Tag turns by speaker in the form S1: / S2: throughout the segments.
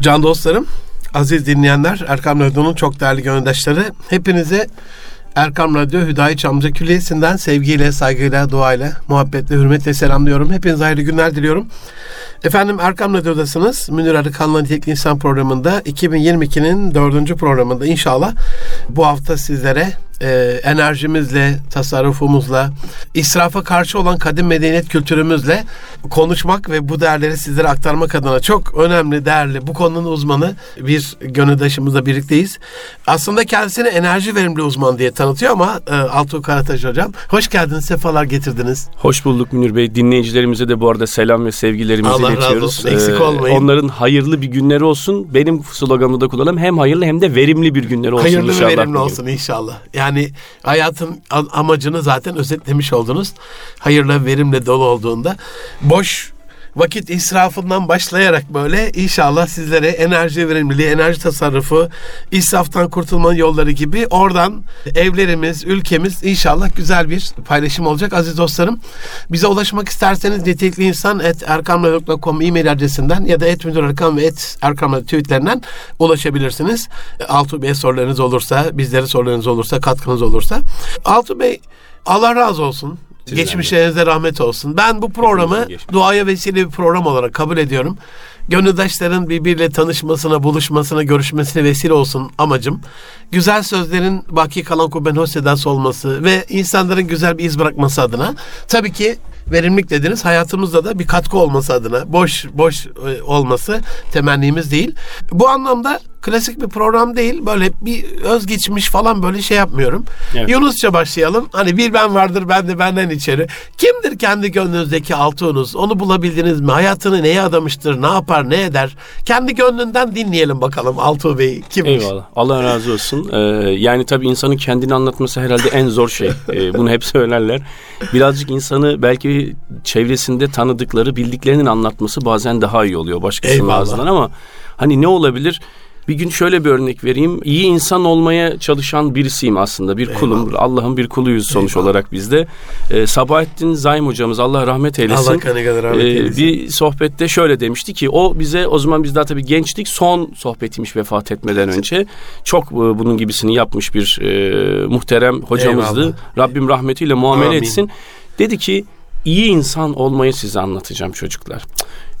S1: Can dostlarım, aziz dinleyenler, Erkam Radyo'nun çok değerli gönüldaşları, hepinize Erkam Radyo Hüdayi Çamlıca Külliyesi'nden sevgiyle, saygıyla, duayla, muhabbetle, hürmetle selamlıyorum. Hepinize hayırlı günler diliyorum. Efendim Erkam Radyo'dasınız. Münir Arıkan'la Nitelikli İnsan programında 2022'nin dördüncü programında inşallah bu hafta sizlere e, enerjimizle, tasarrufumuzla, israfa karşı olan kadim medeniyet kültürümüzle konuşmak ve bu değerleri sizlere aktarmak adına çok önemli, değerli, bu konunun uzmanı bir gönüldaşımızla birlikteyiz. Aslında kendisini enerji verimli uzman diye tanıtıyor ama e, Altuğ Karataş hocam. Hoş geldiniz, sefalar getirdiniz.
S2: Hoş bulduk Münir Bey. Dinleyicilerimize de bu arada selam ve sevgilerimizi
S1: Allah
S2: iletiyoruz.
S1: razı olsun, eksik
S2: Ee,
S1: olmayın.
S2: Onların hayırlı bir günleri olsun. Benim sloganımı da kullanalım. Hem hayırlı hem de verimli bir günleri olsun
S1: Hayırlı ve
S2: inşallah.
S1: verimli
S2: bugün.
S1: olsun inşallah. Yani hayatın a- amacını zaten özetlemiş oldunuz. Hayırla verimle dolu olduğunda boş vakit israfından başlayarak böyle inşallah sizlere enerji verimliliği, enerji tasarrufu, israftan kurtulmanın yolları gibi oradan evlerimiz, ülkemiz inşallah güzel bir paylaşım olacak aziz dostlarım. Bize ulaşmak isterseniz nitelikli insan et erkamla.com e-mail adresinden ya da et müdür erkam ve et erkamla tweetlerinden ulaşabilirsiniz. Altuğ Bey sorularınız olursa, bizlere sorularınız olursa, katkınız olursa. Altuğ Bey Allah razı olsun.
S2: Sizden de.
S1: Geçmişlerinize rahmet olsun. Ben bu programı duaya vesile bir program olarak kabul ediyorum. Gönüldaşların birbiriyle tanışmasına, buluşmasına, görüşmesine vesile olsun amacım. Güzel sözlerin baki kalan kubben hosedası olması ve insanların güzel bir iz bırakması adına. Tabii ki verimlilik dediniz hayatımızda da bir katkı olması adına boş boş e, olması temennimiz değil. Bu anlamda klasik bir program değil. Böyle bir özgeçmiş falan böyle şey yapmıyorum.
S2: Evet.
S1: Yunusça başlayalım. Hani bir ben vardır ben de benden içeri. Kimdir kendi gönlünüzdeki altuğunuz? Onu bulabildiniz mi? Hayatını neye adamıştır? Ne yapar? Ne eder? Kendi gönlünden dinleyelim bakalım Altuğ Bey kimmiş?
S2: Eyvallah. Allah razı olsun. Ee, yani tabii insanın kendini anlatması herhalde en zor şey. Ee, bunu hep söylerler. Birazcık insanı belki çevresinde tanıdıkları, bildiklerinin anlatması bazen daha iyi oluyor başkasının
S1: Eyvallah.
S2: ağzından ama hani ne olabilir? Bir gün şöyle bir örnek vereyim. İyi insan olmaya çalışan birisiyim aslında. Bir kulum. Allah'ın bir kuluyuz sonuç
S1: Eyvallah.
S2: olarak bizde. Ee, Sabahattin Zaim hocamız Allah rahmet eylesin.
S1: Allah kanı kadar rahmet
S2: Ee,
S1: eylesin.
S2: bir sohbette şöyle demişti ki o bize o zaman biz daha tabii gençtik son sohbetiymiş vefat etmeden önce çok e, bunun gibisini yapmış bir e, muhterem hocamızdı.
S1: Eyvallah.
S2: Rabbim rahmetiyle muamele
S1: Amin.
S2: etsin. Dedi ki iyi insan olmayı size anlatacağım çocuklar.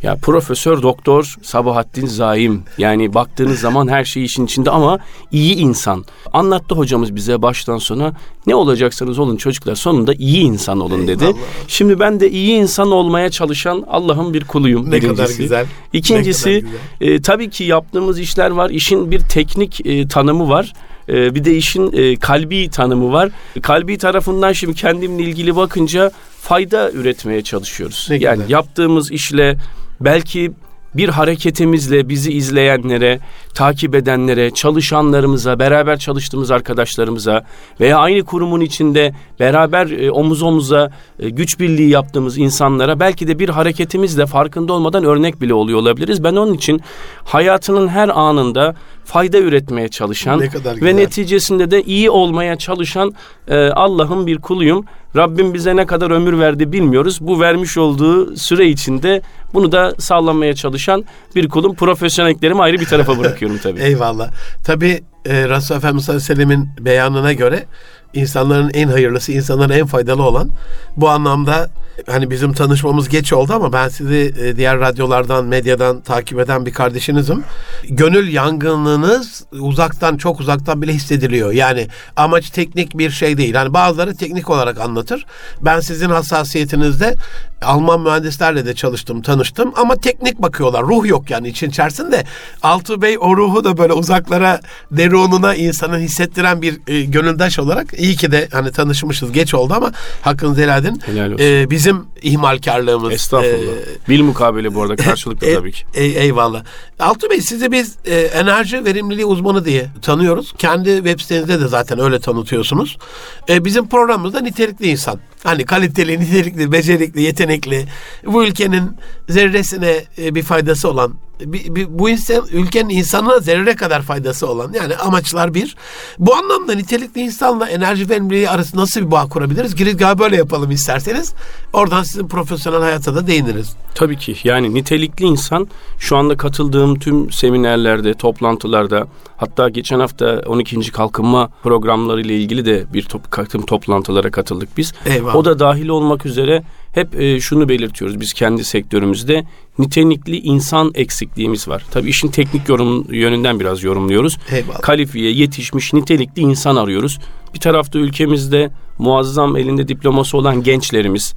S2: Ya profesör doktor Sabahattin Zaim yani baktığınız zaman her şey işin içinde ama iyi insan. Anlattı hocamız bize baştan sona ne olacaksanız olun çocuklar sonunda iyi insan olun dedi.
S1: Eyvallah.
S2: Şimdi ben de iyi insan olmaya çalışan Allah'ın bir kuluyum.
S1: Ne kadar
S2: birincisi.
S1: güzel.
S2: İkincisi
S1: Ne kadar güzel.
S2: e, tabii ki yaptığımız işler var. İşin bir teknik e, tanımı var. E, bir de işin e, kalbi tanımı var. Kalbi tarafından şimdi kendimle ilgili bakınca fayda üretmeye çalışıyoruz.
S1: Ne
S2: yani
S1: güzel.
S2: yaptığımız işle belki bir hareketimizle bizi izleyenlere, takip edenlere, çalışanlarımıza, beraber çalıştığımız arkadaşlarımıza veya aynı kurumun içinde beraber e, omuz omuza e, güç birliği yaptığımız insanlara belki de bir hareketimizle farkında olmadan örnek bile oluyor olabiliriz. Ben onun için hayatının her anında fayda üretmeye çalışan ve neticesinde de iyi olmaya çalışan e, Allah'ın bir kuluyum. Rabbim bize ne kadar ömür verdi bilmiyoruz. Bu vermiş olduğu süre içinde bunu da sağlamaya çalışan bir kulum. Profesyonelliklerimi ayrı bir tarafa bırakıyorum tabii.
S1: Eyvallah. Tabi e, Resulullah Efendimiz sallallahu aleyhi ve sellemin beyanına göre insanların en hayırlısı, insanların en faydalı olan bu anlamda hani bizim tanışmamız geç oldu ama ben sizi e, diğer radyolardan, medyadan takip eden bir kardeşinizim. Gönül yangınınız uzaktan, çok uzaktan bile hissediliyor. Yani amaç teknik bir şey değil. Yani bazıları teknik olarak anlatır. Ben sizin hassasiyetinizde Alman mühendislerle de çalıştım, tanıştım ama teknik bakıyorlar. Ruh yok yani için içerisinde. Altuğ Bey o ruhu da böyle uzaklara, derununa insanın hissettiren bir e, gönüldaş olarak iyi ki de hani tanışmışız. Geç oldu ama hakkınızı helal edin.
S2: Helal olsun.
S1: E, bizim ihmalkarlığımız.
S2: Estağfurullah.
S1: e,
S2: Bil mukabele bu arada karşılıklı
S1: e,
S2: tabii ki.
S1: e- eyvallah. Altuğ Bey sizi biz e, enerji verimliliği uzmanı diye tanıyoruz. Kendi web sitenizde de zaten öyle tanıtıyorsunuz. E, bizim programımızda nitelikli insan. Hani kaliteli, nitelikli, becerikli, yetenekli, bu ülkenin zerresine e, bir faydası olan bir, bir, bu insan, ülkenin insanına zerre kadar faydası olan yani amaçlar bir. Bu anlamda nitelikli insanla enerji verimliliği arasında nasıl bir bağ kurabiliriz? Girizgahı böyle yapalım isterseniz. Oradan sizin profesyonel hayata da değiniriz.
S2: Tabii ki yani nitelikli insan şu anda katıldığım tüm seminerlerde, toplantılarda hatta geçen hafta 12. kalkınma programları ile ilgili de bir top, tüm toplantılara katıldık biz.
S1: Eyvallah.
S2: O da dahil olmak üzere hep e, şunu belirtiyoruz biz kendi sektörümüzde nitelikli insan eksikliğimiz var. Tabii işin teknik yorum yönünden biraz yorumluyoruz.
S1: Eyvallah.
S2: Kalifiye, yetişmiş, nitelikli insan arıyoruz. Bir tarafta ülkemizde muazzam elinde diploması olan gençlerimiz,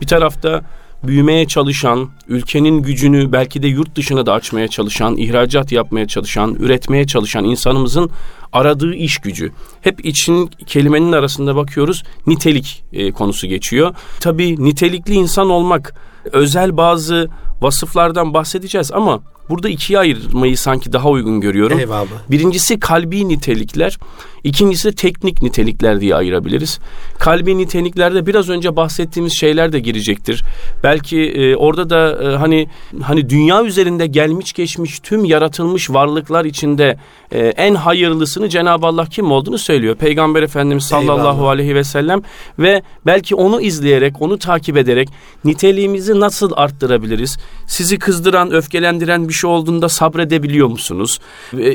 S2: bir tarafta büyümeye çalışan, ülkenin gücünü belki de yurt dışına da açmaya çalışan, ihracat yapmaya çalışan, üretmeye çalışan insanımızın aradığı iş gücü. Hep için kelimenin arasında bakıyoruz nitelik e, konusu geçiyor. Tabii nitelikli insan olmak özel bazı vasıflardan bahsedeceğiz ama burada ikiye ayırmayı sanki daha uygun görüyorum.
S1: Eyvallah.
S2: Birincisi kalbi nitelikler, ikincisi de teknik nitelikler diye ayırabiliriz. Kalbi niteliklerde biraz önce bahsettiğimiz şeyler de girecektir. Belki e, orada da e, hani hani dünya üzerinde gelmiş geçmiş tüm yaratılmış varlıklar içinde e, en hayırlısını Cenab-ı Allah kim olduğunu söylüyor. Peygamber Efendimiz sallallahu
S1: Eyvallah.
S2: aleyhi ve sellem ve belki onu izleyerek, onu takip ederek niteliğimizi nasıl arttırabiliriz? Sizi kızdıran, öfkelendiren bir şey olduğunda sabredebiliyor musunuz?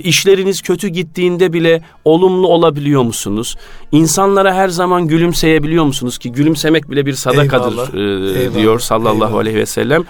S2: İşleriniz kötü gittiğinde bile olumlu olabiliyor musunuz? İnsanlara her zaman gülümseyebiliyor musunuz ki gülümsemek bile bir sadakadır
S1: Eyvallah.
S2: e,
S1: Eyvallah.
S2: diyor sallallahu
S1: Eyvallah.
S2: aleyhi ve sellem.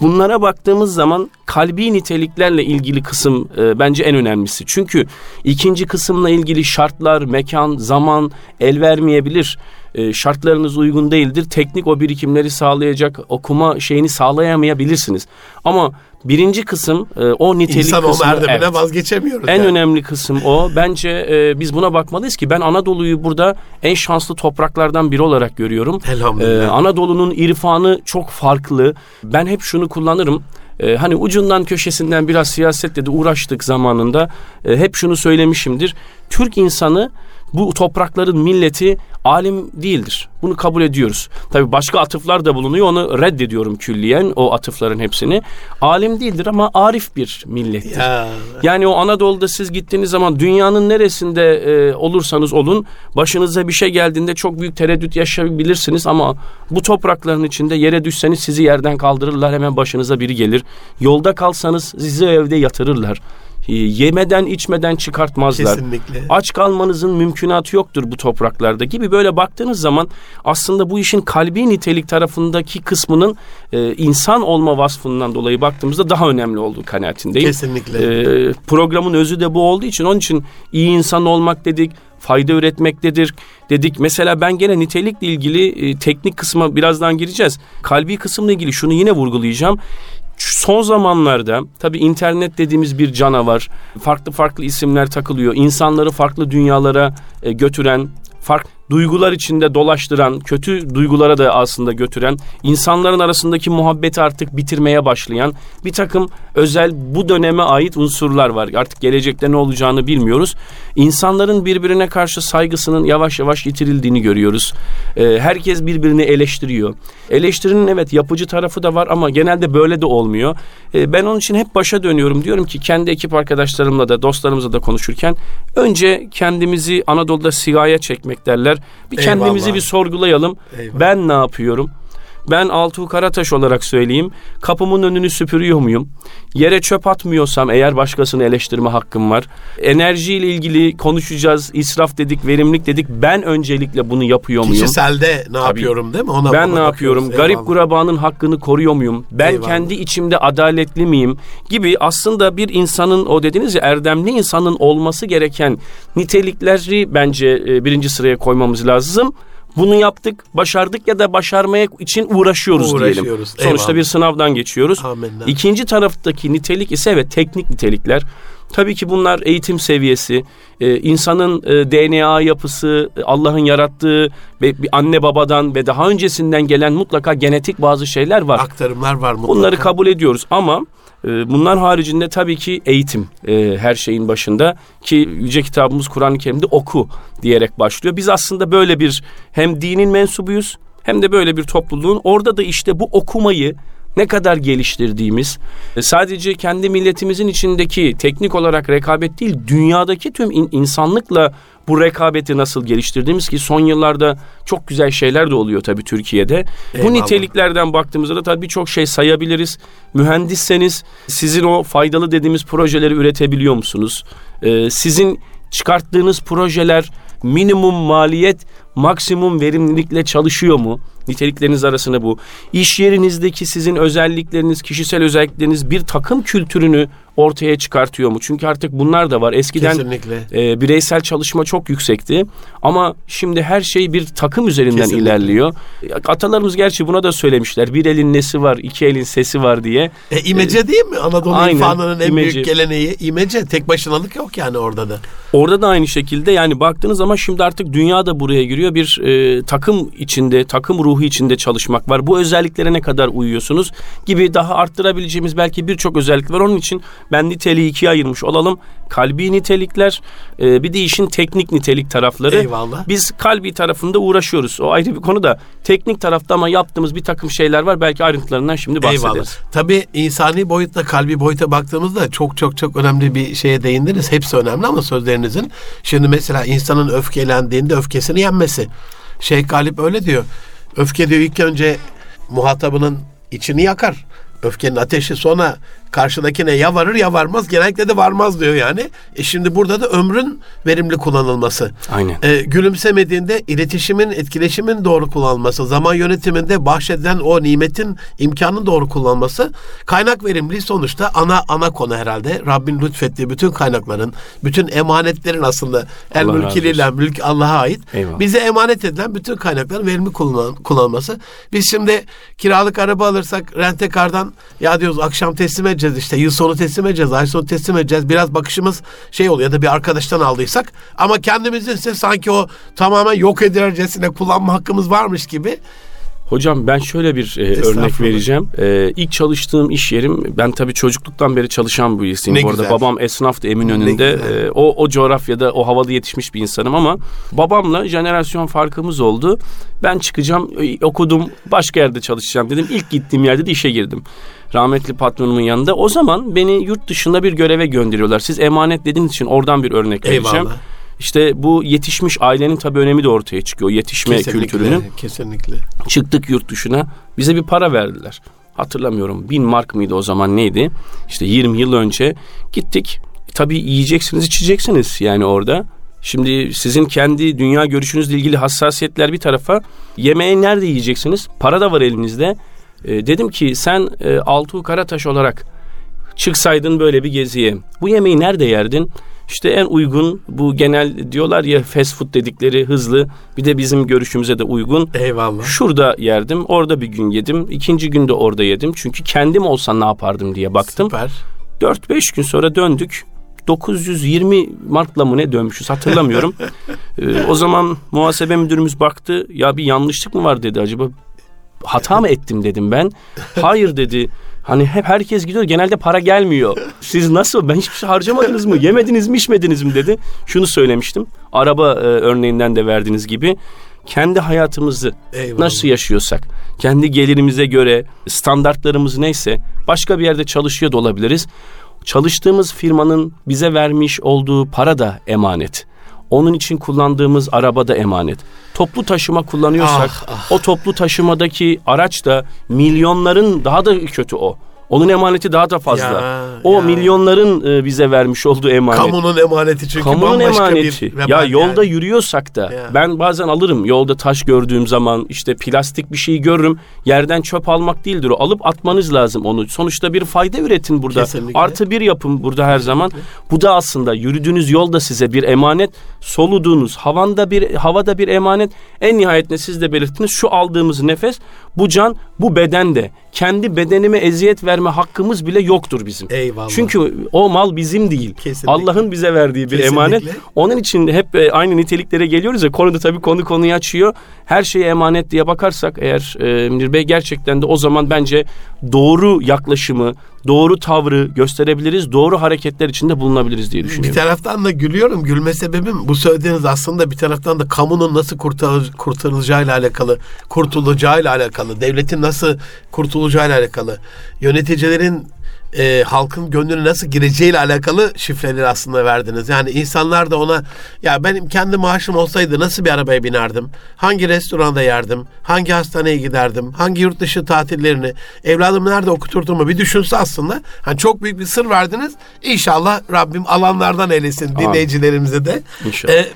S2: Bunlara baktığımız zaman kalbi niteliklerle ilgili kısım e, bence en önemlisi. Çünkü ikinci kısımla ilgili şartlar, mekan, zaman el vermeyebilir. E, şartlarınız uygun değildir. Teknik o birikimleri sağlayacak okuma şeyini sağlayamayabilirsiniz. Ama birinci kısım e, o nitelik
S1: İnsan o
S2: kısmı.
S1: merdivene
S2: evet.
S1: vazgeçemiyoruz.
S2: En
S1: yani.
S2: önemli kısım o. Bence e, biz buna bakmalıyız ki ben Anadolu'yu burada en şanslı topraklardan biri olarak görüyorum.
S1: Elhamdülillah.
S2: Ee, Anadolu'nun irfanı çok farklı. Ben hep şunu kullanırım. Ee, hani ucundan köşesinden biraz siyasetle de uğraştık zamanında. Ee, hep şunu söylemişimdir. Türk insanı bu toprakların milleti alim değildir. Bunu kabul ediyoruz. Tabii başka atıflar da bulunuyor. Onu reddediyorum külliyen o atıfların hepsini. Alim değildir ama arif bir millettir.
S1: Ya.
S2: Yani o Anadolu'da siz gittiğiniz zaman dünyanın neresinde e, olursanız olun başınıza bir şey geldiğinde çok büyük tereddüt yaşayabilirsiniz ama bu toprakların içinde yere düşseniz sizi yerden kaldırırlar hemen başınıza biri gelir. Yolda kalsanız sizi evde yatırırlar. E, yemeden içmeden çıkartmazlar.
S1: Kesinlikle.
S2: Aç kalmanızın mümkünatı yoktur bu topraklarda gibi böyle baktığınız zaman aslında bu işin kalbi nitelik tarafındaki kısmının e, insan olma vasfından dolayı baktığımızda daha önemli olduğu kanaatindeyim.
S1: Kesinlikle.
S2: Ee, programın özü de bu olduğu için onun için iyi insan olmak dedik, fayda üretmektedir dedik. Mesela ben gene nitelikle ilgili e, teknik kısma birazdan gireceğiz. Kalbi kısımla ilgili şunu yine vurgulayacağım. Son zamanlarda tabii internet dediğimiz bir canavar. Farklı farklı isimler takılıyor. İnsanları farklı dünyalara e, götüren, farklı duygular içinde dolaştıran, kötü duygulara da aslında götüren, insanların arasındaki muhabbeti artık bitirmeye başlayan bir takım özel bu döneme ait unsurlar var. Artık gelecekte ne olacağını bilmiyoruz. İnsanların birbirine karşı saygısının yavaş yavaş yitirildiğini görüyoruz. Ee, herkes birbirini eleştiriyor. Eleştirinin evet yapıcı tarafı da var ama genelde böyle de olmuyor. Ee, ben onun için hep başa dönüyorum. Diyorum ki kendi ekip arkadaşlarımla da dostlarımızla da konuşurken önce kendimizi Anadolu'da sigaya çekmek derler. Bir kendimizi
S1: Eyvallah.
S2: bir sorgulayalım.
S1: Eyvallah.
S2: Ben ne yapıyorum? Ben Altuğ Karataş olarak söyleyeyim. Kapımın önünü süpürüyor muyum? Yere çöp atmıyorsam eğer başkasını eleştirme hakkım var. Enerjiyle ilgili konuşacağız. İsraf dedik, verimlilik dedik. Ben öncelikle bunu yapıyor muyum?
S1: Kişiselde ne yapıyorum değil mi? Ona,
S2: ben ne yapıyorum?
S1: bakıyoruz.
S2: Garip
S1: Eyvallah.
S2: gurabanın hakkını koruyor muyum? Ben
S1: Eyvallah.
S2: kendi içimde adaletli miyim? Gibi aslında bir insanın o dediniz ya erdemli insanın olması gereken nitelikleri bence e, birinci sıraya koymamız lazım. Bunu yaptık, başardık ya da başarmaya için uğraşıyoruz, diyelim.
S1: Uğraşıyoruz,
S2: Sonuçta
S1: eyvallah.
S2: bir sınavdan geçiyoruz.
S1: Amenna.
S2: İkinci taraftaki nitelik ise evet teknik nitelikler. Tabii ki bunlar eğitim seviyesi, e, insanın e, DNA yapısı, e, Allah'ın yarattığı ve bir anne babadan ve daha öncesinden gelen mutlaka genetik bazı şeyler var.
S1: Aktarımlar var mutlaka.
S2: Bunları kabul ediyoruz ama bunlar haricinde tabii ki eğitim e, her şeyin başında ki yüce kitabımız Kur'an-ı Kerim'de oku diyerek başlıyor. Biz aslında böyle bir hem dinin mensubuyuz hem de böyle bir topluluğun orada da işte bu okumayı ne kadar geliştirdiğimiz, e, sadece kendi milletimizin içindeki teknik olarak rekabet değil, dünyadaki tüm in- insanlıkla bu rekabeti nasıl geliştirdiğimiz ki son yıllarda çok güzel şeyler de oluyor tabii Türkiye'de.
S1: Eyvallah.
S2: Bu niteliklerden baktığımızda da tabii birçok şey sayabiliriz. Mühendisseniz sizin o faydalı dediğimiz projeleri üretebiliyor musunuz? Ee, sizin çıkarttığınız projeler minimum maliyet, maksimum verimlilikle çalışıyor mu? Nitelikleriniz arasında bu. İş yerinizdeki sizin özellikleriniz, kişisel özellikleriniz bir takım kültürünü ortaya çıkartıyor mu? Çünkü artık bunlar da var. Eskiden
S1: Kesinlikle.
S2: e, bireysel çalışma çok yüksekti. Ama şimdi her şey bir takım üzerinden
S1: Kesinlikle.
S2: ilerliyor. Atalarımız gerçi buna da söylemişler. Bir elin nesi var, iki elin sesi var diye.
S1: E, imece değil mi? Anadolu
S2: Aynen,
S1: irfanının en
S2: imece.
S1: büyük geleneği imece. Tek başınalık yok yani orada da.
S2: Orada da aynı şekilde yani baktığınız zaman şimdi artık dünya da buraya giriyor. Bir e, takım içinde, takım ruhu içinde çalışmak var. Bu özelliklere ne kadar uyuyorsunuz gibi daha arttırabileceğimiz belki birçok özellik var. Onun için ben niteliği ikiye ayırmış olalım. Kalbi nitelikler, e, bir de işin teknik nitelik tarafları.
S1: Eyvallah.
S2: Biz kalbi tarafında uğraşıyoruz. O ayrı bir konu da teknik tarafta ama yaptığımız bir takım şeyler var. Belki ayrıntılarından şimdi bahsederiz.
S1: Eyvallah. Tabii insani boyutla kalbi boyuta baktığımızda çok çok çok önemli bir şeye değindiniz. Hepsi önemli ama sözlerinizin. Şimdi mesela insanın öfkelendiğinde öfkesini yenmesi. Şeyh Galip öyle diyor. Öfke diyor ilk önce muhatabının içini yakar. Öfkenin ateşi sonra karşıdakine ya varır ya varmaz. Genellikle de varmaz diyor yani. E şimdi burada da ömrün verimli kullanılması.
S2: Aynen.
S1: E, gülümsemediğinde iletişimin, etkileşimin doğru kullanılması, zaman yönetiminde bahşedilen o nimetin imkanın doğru kullanılması, kaynak verimliliği sonuçta ana ana konu herhalde. Rabbin lütfettiği bütün kaynakların, bütün emanetlerin aslında el mülkiliyle mülk Allah'a ait.
S2: Eyvallah.
S1: Bize emanet edilen bütün kaynakların verimli kullan, kullanılması. Biz şimdi kiralık araba alırsak rentekardan ya diyoruz akşam teslim edeceğiz işte yıl sonu teslim edeceğiz, ay sonu teslim edeceğiz. Biraz bakışımız şey oluyor ya da bir arkadaştan aldıysak ama kendimizin ise sanki o tamamen yok edilercesine kullanma hakkımız varmış gibi.
S2: Hocam ben şöyle bir e, örnek vereceğim. E, ilk çalıştığım iş yerim ben tabii çocukluktan beri çalışan bir birisiyim.
S1: Ne
S2: Bu arada
S1: güzel.
S2: babam esnaftı Eminönü'nde. E, o, o coğrafyada o havada yetişmiş bir insanım ama babamla jenerasyon farkımız oldu. Ben çıkacağım e, okudum başka yerde çalışacağım dedim. İlk gittiğim yerde de işe girdim. Rahmetli patronumun yanında. O zaman beni yurt dışında bir göreve gönderiyorlar. Siz emanet dediğiniz için oradan bir örnek vereceğim.
S1: Eyvallah.
S2: İşte bu yetişmiş ailenin tabii önemi de ortaya çıkıyor. Yetişme kültürünün.
S1: Kesinlikle.
S2: Çıktık yurt dışına. Bize bir para verdiler. Hatırlamıyorum. Bin mark mıydı o zaman neydi? İşte 20 yıl önce gittik. Tabii yiyeceksiniz, içeceksiniz yani orada. Şimdi sizin kendi dünya görüşünüzle ilgili hassasiyetler bir tarafa. Yemeği nerede yiyeceksiniz? Para da var elinizde. Ee, dedim ki sen e, Altuğ Karataş olarak çıksaydın böyle bir geziye. Bu yemeği nerede yerdin? İşte en uygun bu genel diyorlar ya fast food dedikleri hızlı bir de bizim görüşümüze de uygun.
S1: Eyvallah.
S2: Şurada yerdim, orada bir gün yedim, ikinci günde orada yedim. Çünkü kendim olsa ne yapardım diye baktım.
S1: Süper.
S2: 4-5 gün sonra döndük. 920 markla mı ne dönmüşüz hatırlamıyorum. Ee, o zaman muhasebe müdürümüz baktı. Ya bir yanlışlık mı var dedi acaba. Hata mı ettim dedim ben. Hayır dedi. Hani hep herkes gidiyor genelde para gelmiyor. Siz nasıl ben hiçbir şey harcamadınız mı? Yemediniz mi içmediniz mi dedi. Şunu söylemiştim. Araba e, örneğinden de verdiğiniz gibi kendi hayatımızı
S1: Eyvallah.
S2: nasıl yaşıyorsak, kendi gelirimize göre standartlarımız neyse başka bir yerde çalışıyor da olabiliriz. Çalıştığımız firmanın bize vermiş olduğu para da emanet. Onun için kullandığımız araba da emanet. Toplu taşıma kullanıyorsak
S1: Ah,
S2: o toplu taşımadaki araç da milyonların daha da kötü o. Onun emaneti daha da fazla.
S1: Ya,
S2: o
S1: ya.
S2: milyonların e, bize vermiş olduğu emanet.
S1: Kamunun emaneti çünkü
S2: Kamunun emaneti.
S1: bir
S2: Ya yolda
S1: yani.
S2: yürüyorsak da
S1: Ya.
S2: ben bazen alırım yolda taş gördüğüm zaman işte plastik bir şey görürüm. Yerden çöp almak değildir o. Alıp atmanız lazım onu. Sonuçta bir fayda üretin burada.
S1: Kesinlikle.
S2: Artı bir yapın burada her zaman. Bu da aslında yürüdüğünüz yolda size bir emanet. Soluduğunuz havanda bir havada bir emanet. En nihayetinde siz de belirttiniz şu aldığımız nefes bu can bu beden de. Kendi bedenime eziyet verme hakkımız bile yoktur bizim.
S1: Eyvallah.
S2: Çünkü o mal bizim değil. Allah'ın bize verdiği bir
S1: Kesinlikle.
S2: emanet. Onun için hep e, aynı niteliklere geliyoruz ya konuda tabii konu konuyu açıyor. Her şeye emanet diye bakarsak eğer e, Münir Bey gerçekten de o zaman bence doğru yaklaşımı, doğru tavrı gösterebiliriz, doğru hareketler içinde bulunabiliriz diye
S1: Bir
S2: düşünüyorum.
S1: taraftan da gülüyorum. Gülme sebebim bu söylediğiniz aslında bir taraftan da kamunun nasıl kurtarıl- kurtarılacağıyla alakalı, kurtulacağıyla alakalı, devletin nasıl kurtulacağıyla alakalı, yöneticilerin e, halkın gönlüne nasıl gireceğiyle alakalı şifreleri aslında verdiniz. Yani insanlar da ona ya benim kendi maaşım olsaydı nasıl bir arabaya binerdim? Hangi restoranda yerdim? Hangi hastaneye giderdim? Hangi yurt dışı tatillerini? Evladımı nerede okuturduğumu bir düşünse aslında. Hani çok büyük bir sır verdiniz. İnşallah Rabbim alanlardan eylesin dinleyicilerimize de.
S2: İnşallah.
S1: E,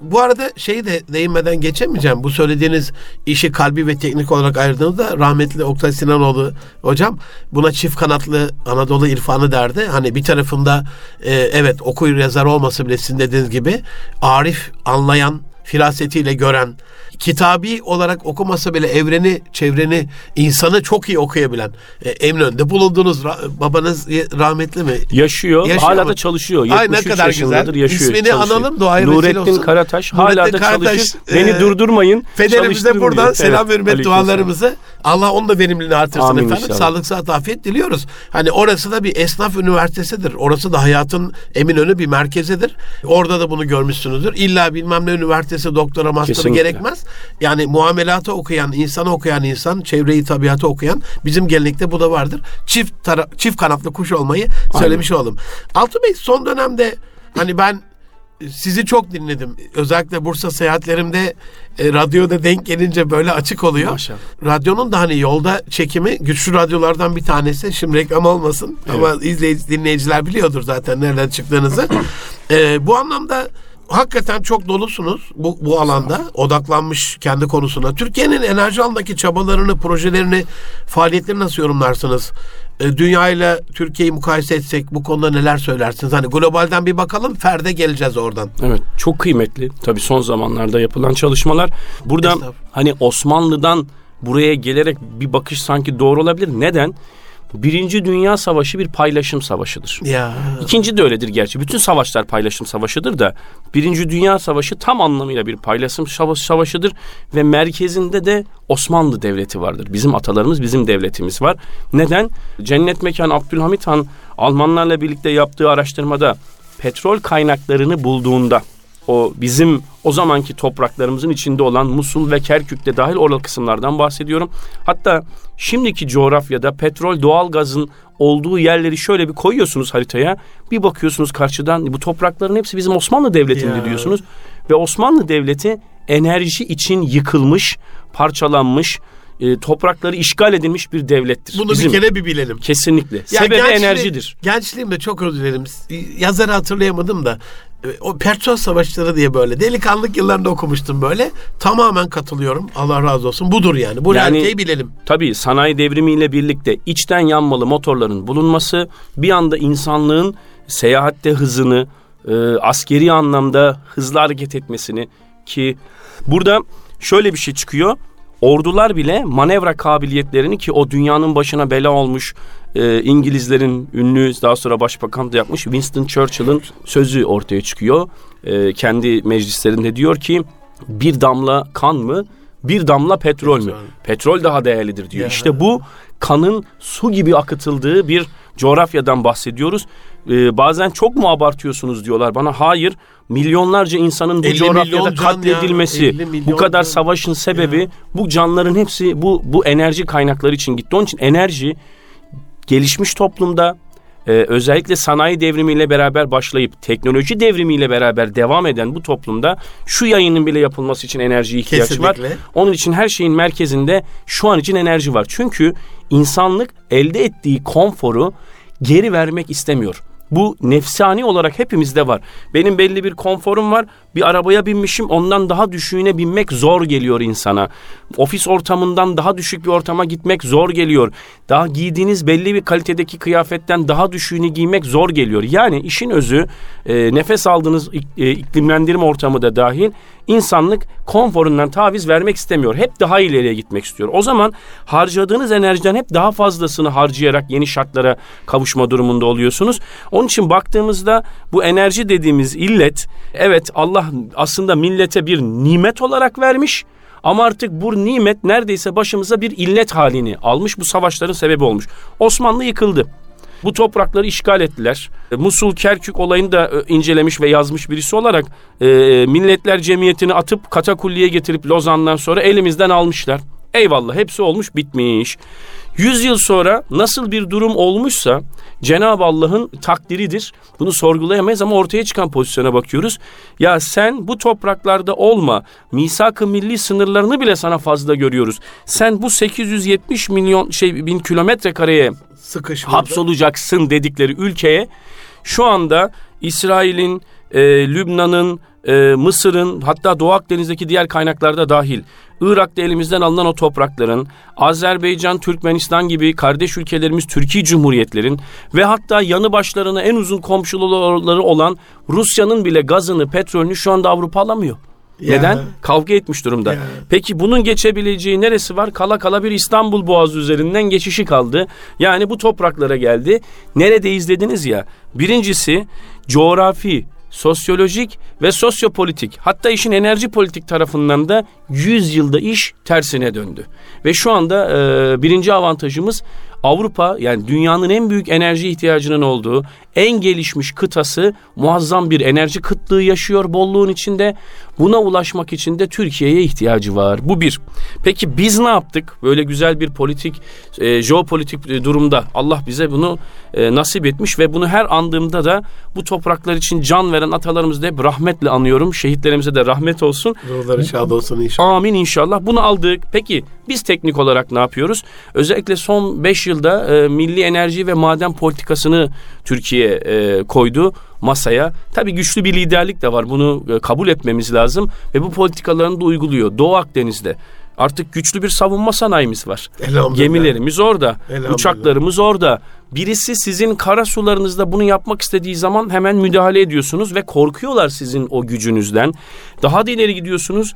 S1: bu arada şeyi de değinmeden geçemeyeceğim. Bu söylediğiniz işi kalbi ve teknik olarak ayırdığınızda rahmetli Oktay Sinanoğlu hocam buna çift kanatlı Anadolu irfanı derdi. Hani bir tarafında e, evet okuyur yazar olmasa bile sizin dediğiniz gibi arif anlayan firasetiyle gören kitabi olarak okumasa bile evreni, çevreni, insanı çok iyi okuyabilen e, Eminönü'nde bulunduğunuz ra- babanız rahmetli mi?
S2: Yaşıyor,
S1: Yaşıyor
S2: hala
S1: mu?
S2: da çalışıyor.
S1: Ay,
S2: 73
S1: ne kadar güzel.
S2: yaşıyor.
S1: İsmini
S2: çalışıyor.
S1: analım, duaya
S2: Nurettin
S1: olsun.
S2: Karataş hala
S1: Nurettin
S2: da
S1: Karataş,
S2: çalışır. Beni
S1: e,
S2: durdurmayın.
S1: Federimize buradan
S2: diyor.
S1: selam
S2: Evet,
S1: hürmet
S2: aleykümselam.
S1: dualarımızı Allah onun da verimliliğini artırsın
S2: Amin
S1: efendim.
S2: inşallah.
S1: Sağlık, sıhhat, afiyet diliyoruz. Hani orası da bir esnaf üniversitesidir. Orası da hayatın Eminönü bir merkezidir. Orada da bunu görmüşsünüzdür. İlla bilmem ne üniversitesi doktora master'ı
S2: Kesinlikle.
S1: gerekmez. Yani muamelatı okuyan, insanı okuyan insan, çevreyi, tabiatı okuyan bizim gelenekte bu da vardır. Çift tara- çift kanatlı kuş olmayı söylemiş oldum. Altı Bey son dönemde hani ben sizi çok dinledim. Özellikle Bursa seyahatlerimde e, radyoda denk gelince böyle açık oluyor.
S2: Maşallah.
S1: Radyonun da hani yolda çekimi güçlü radyolardan bir tanesi. Şimdi reklam olmasın ama izleyici dinleyiciler biliyordur zaten nereden çıktığınızı. E, bu anlamda hakikaten çok dolusunuz bu, bu alanda odaklanmış kendi konusuna. Türkiye'nin enerji alanındaki çabalarını, projelerini, faaliyetlerini nasıl yorumlarsınız? E, Dünya ile Türkiye'yi mukayese etsek bu konuda neler söylersiniz? Hani globalden bir bakalım, ferde geleceğiz oradan.
S2: Evet çok kıymetli. Tabii son zamanlarda yapılan çalışmalar. Burada hani Osmanlı'dan buraya gelerek bir bakış sanki doğru olabilir. Neden? Birinci Dünya Savaşı bir paylaşım savaşıdır.
S1: Ya
S2: İkinci de öyledir gerçi. Bütün savaşlar paylaşım savaşıdır da Birinci Dünya Savaşı tam anlamıyla bir paylaşım sava- savaşıdır ve merkezinde de Osmanlı Devleti vardır. Bizim atalarımız, bizim devletimiz var. Neden? Cennet Mekan Abdülhamit Han Almanlarla birlikte yaptığı araştırmada petrol kaynaklarını bulduğunda o bizim o zamanki topraklarımızın içinde olan Musul ve Kerkük'te dahil oralı kısımlardan bahsediyorum. Hatta şimdiki coğrafyada petrol doğalgazın olduğu yerleri şöyle bir koyuyorsunuz haritaya. Bir bakıyorsunuz karşıdan bu toprakların hepsi bizim Osmanlı Devleti'nde diyorsunuz. Ve Osmanlı Devleti enerji için yıkılmış, parçalanmış, e, toprakları işgal edilmiş bir devlettir.
S1: bunu
S2: Bizim-
S1: bir kere bir bilelim.
S2: Kesinlikle.
S1: Ya
S2: Sebebi
S1: gençliğim-
S2: enerjidir.
S1: Gençliğimde çok özür dilerim. Yazarı hatırlayamadım da o Perçol Savaşları diye böyle delikanlık yıllarında okumuştum böyle. Tamamen katılıyorum. Allah razı olsun. Budur yani. Bu
S2: Yani-
S1: erkeği bilelim.
S2: Tabii sanayi devrimiyle birlikte içten yanmalı motorların bulunması bir anda insanlığın seyahatte hızını, e, askeri anlamda hızlı hareket etmesini ki burada şöyle bir şey çıkıyor. Ordular bile manevra kabiliyetlerini ki o dünyanın başına bela olmuş e, İngilizlerin ünlü daha sonra başbakan da yapmış Winston Churchill'ın sözü ortaya çıkıyor. E, kendi meclislerinde diyor ki bir damla kan mı bir damla petrol mü?
S1: Petrol.
S2: Petrol daha değerlidir diyor.
S1: Ya.
S2: İşte bu kanın su gibi akıtıldığı bir coğrafyadan bahsediyoruz. Ee, bazen çok mu abartıyorsunuz diyorlar bana. Hayır. Milyonlarca insanın bu
S1: 50
S2: coğrafyada katledilmesi,
S1: ya, 50 milyon
S2: bu kadar
S1: can.
S2: savaşın sebebi
S1: Ya.
S2: bu canların hepsi bu bu enerji kaynakları için gitti. Onun için enerji gelişmiş toplumda e, özellikle sanayi devrimiyle beraber başlayıp teknoloji devrimiyle beraber devam eden bu toplumda şu yayının bile yapılması için enerjiye ihtiyaç var.
S1: Kesinlikle.
S2: Onun için her şeyin merkezinde şu an için enerji var. Çünkü insanlık elde ettiği konforu geri vermek istemiyor. Bu nefsani olarak hepimizde var. Benim belli bir konforum var. Bir arabaya binmişim ondan daha düşüğüne binmek zor geliyor insana. Ofis ortamından daha düşük bir ortama gitmek zor geliyor. Daha giydiğiniz belli bir kalitedeki kıyafetten daha düşüğünü giymek zor geliyor. Yani işin özü e, nefes aldığınız e, iklimlendirme ortamı da dahil insanlık konforundan taviz vermek istemiyor. Hep daha ileriye gitmek istiyor. O zaman harcadığınız enerjiden hep daha fazlasını harcayarak yeni şartlara kavuşma durumunda oluyorsunuz. Onun için baktığımızda bu enerji dediğimiz illet evet Allah aslında millete bir nimet olarak vermiş. Ama artık bu nimet neredeyse başımıza bir illet halini almış. Bu savaşların sebebi olmuş. Osmanlı yıkıldı. Bu toprakları işgal ettiler. E, Musul Kerkük olayını da e, incelemiş ve yazmış birisi olarak e, Milletler Cemiyeti'ni atıp katakulliye getirip Lozan'dan sonra elimizden almışlar. Eyvallah hepsi olmuş bitmiş. Yüz yıl sonra nasıl bir durum olmuşsa Cenab-ı Allah'ın takdiridir. Bunu sorgulayamayız ama ortaya çıkan pozisyona bakıyoruz. Ya sen bu topraklarda olma. Misak-ı milli sınırlarını bile sana fazla görüyoruz. Sen bu 870 milyon şey bin kilometre kareye
S1: Sıkış
S2: hapsolacaksın dedikleri ülkeye şu anda İsrail'in, e, Lübnan'ın, e, Mısır'ın hatta Doğu Akdeniz'deki diğer kaynaklarda dahil Irak'ta elimizden alınan o toprakların, Azerbaycan, Türkmenistan gibi kardeş ülkelerimiz Türkiye Cumhuriyetlerin ve hatta yanı başlarına en uzun komşuları olan Rusya'nın bile gazını, petrolünü şu anda Avrupa alamıyor.
S1: Ya.
S2: Neden? Kavga etmiş durumda.
S1: Ya.
S2: Peki bunun geçebileceği neresi var? Kala kala bir İstanbul Boğazı üzerinden geçişi kaldı. Yani bu topraklara geldi. Neredeyiz dediniz ya. Birincisi coğrafi, sosyolojik ve sosyopolitik hatta işin enerji politik tarafından da 100 yılda iş tersine döndü. Ve şu anda e, birinci avantajımız Avrupa yani dünyanın en büyük enerji ihtiyacının olduğu en gelişmiş kıtası muazzam bir enerji kıtlığı yaşıyor bolluğun içinde. Buna ulaşmak için de Türkiye'ye ihtiyacı var. Bu bir. Peki biz ne yaptık? Böyle güzel bir politik, e, jeopolitik durumda Allah bize bunu e, nasip etmiş ve bunu her andığımda da bu topraklar için can veren atalarımızı da hep rahmetle anıyorum. Şehitlerimize de rahmet olsun.
S1: Ruhları şad olsun inşallah.
S2: Amin inşallah. Bunu aldık. Peki biz teknik olarak ne yapıyoruz? Özellikle son 5 yılda e, milli enerji ve maden politikasını Türkiye e, koydu masaya. Tabii güçlü bir liderlik de var. Bunu e, kabul etmemiz lazım ve bu politikalarını da uyguluyor. Doğu Akdeniz'de artık güçlü bir savunma sanayimiz var. Gemilerimiz orada, uçaklarımız orada. Birisi sizin kara sularınızda bunu yapmak istediği zaman hemen müdahale ediyorsunuz ve korkuyorlar sizin o gücünüzden. Daha da ileri gidiyorsunuz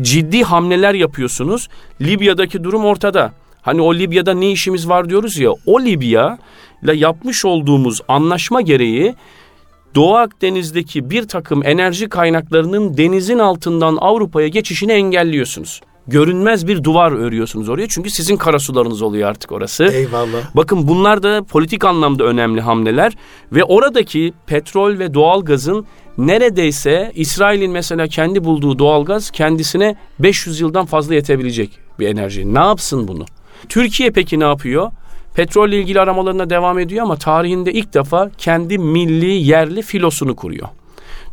S2: ciddi hamleler yapıyorsunuz. Libya'daki durum ortada. Hani o Libya'da ne işimiz var diyoruz ya. O Libya ile yapmış olduğumuz anlaşma gereği Doğu Akdeniz'deki bir takım enerji kaynaklarının denizin altından Avrupa'ya geçişini engelliyorsunuz. Görünmez bir duvar örüyorsunuz oraya çünkü sizin karasularınız oluyor artık orası.
S1: Eyvallah.
S2: Bakın bunlar da politik anlamda önemli hamleler ve oradaki petrol ve doğalgazın neredeyse İsrail'in mesela kendi bulduğu doğalgaz kendisine 500 yıldan fazla yetebilecek bir enerji. Ne yapsın bunu? Türkiye peki ne yapıyor? Petrolle ilgili aramalarına devam ediyor ama tarihinde ilk defa kendi milli yerli filosunu kuruyor.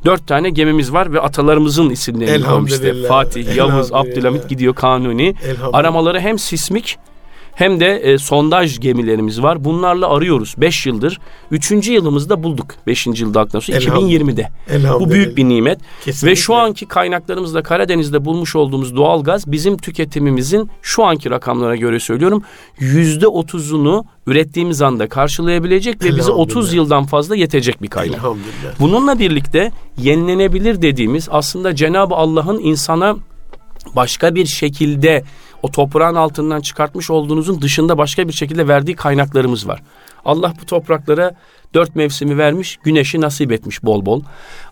S2: Dört tane gemimiz var ve atalarımızın isimlerini koymuş işte. Fatih, Yavuz. Abdülhamit gidiyor Kanuni. Aramaları hem sismik hem de e, sondaj gemilerimiz var. Bunlarla arıyoruz 5 yıldır. 3. yılımızda bulduk 5. yılda sonra
S1: Elhamdülillah.
S2: 2020'de.
S1: Elhamdülillah.
S2: Bu büyük bir nimet.
S1: Kesinlikle.
S2: Ve şu anki kaynaklarımızda Karadeniz'de bulmuş olduğumuz doğal gaz bizim tüketimimizin şu anki rakamlara göre söylüyorum yüzde otuzunu ürettiğimiz anda karşılayabilecek ve bize
S1: Elhamdülillah.
S2: 30 yıldan fazla yetecek bir kaynak.
S1: Elhamdülillah.
S2: Bununla birlikte yenilenebilir dediğimiz aslında Cenab-ı Allah'ın insana başka bir şekilde o toprağın altından çıkartmış olduğunuzun dışında başka bir şekilde verdiği kaynaklarımız var. Allah bu topraklara dört mevsimi vermiş, güneşi nasip etmiş bol bol.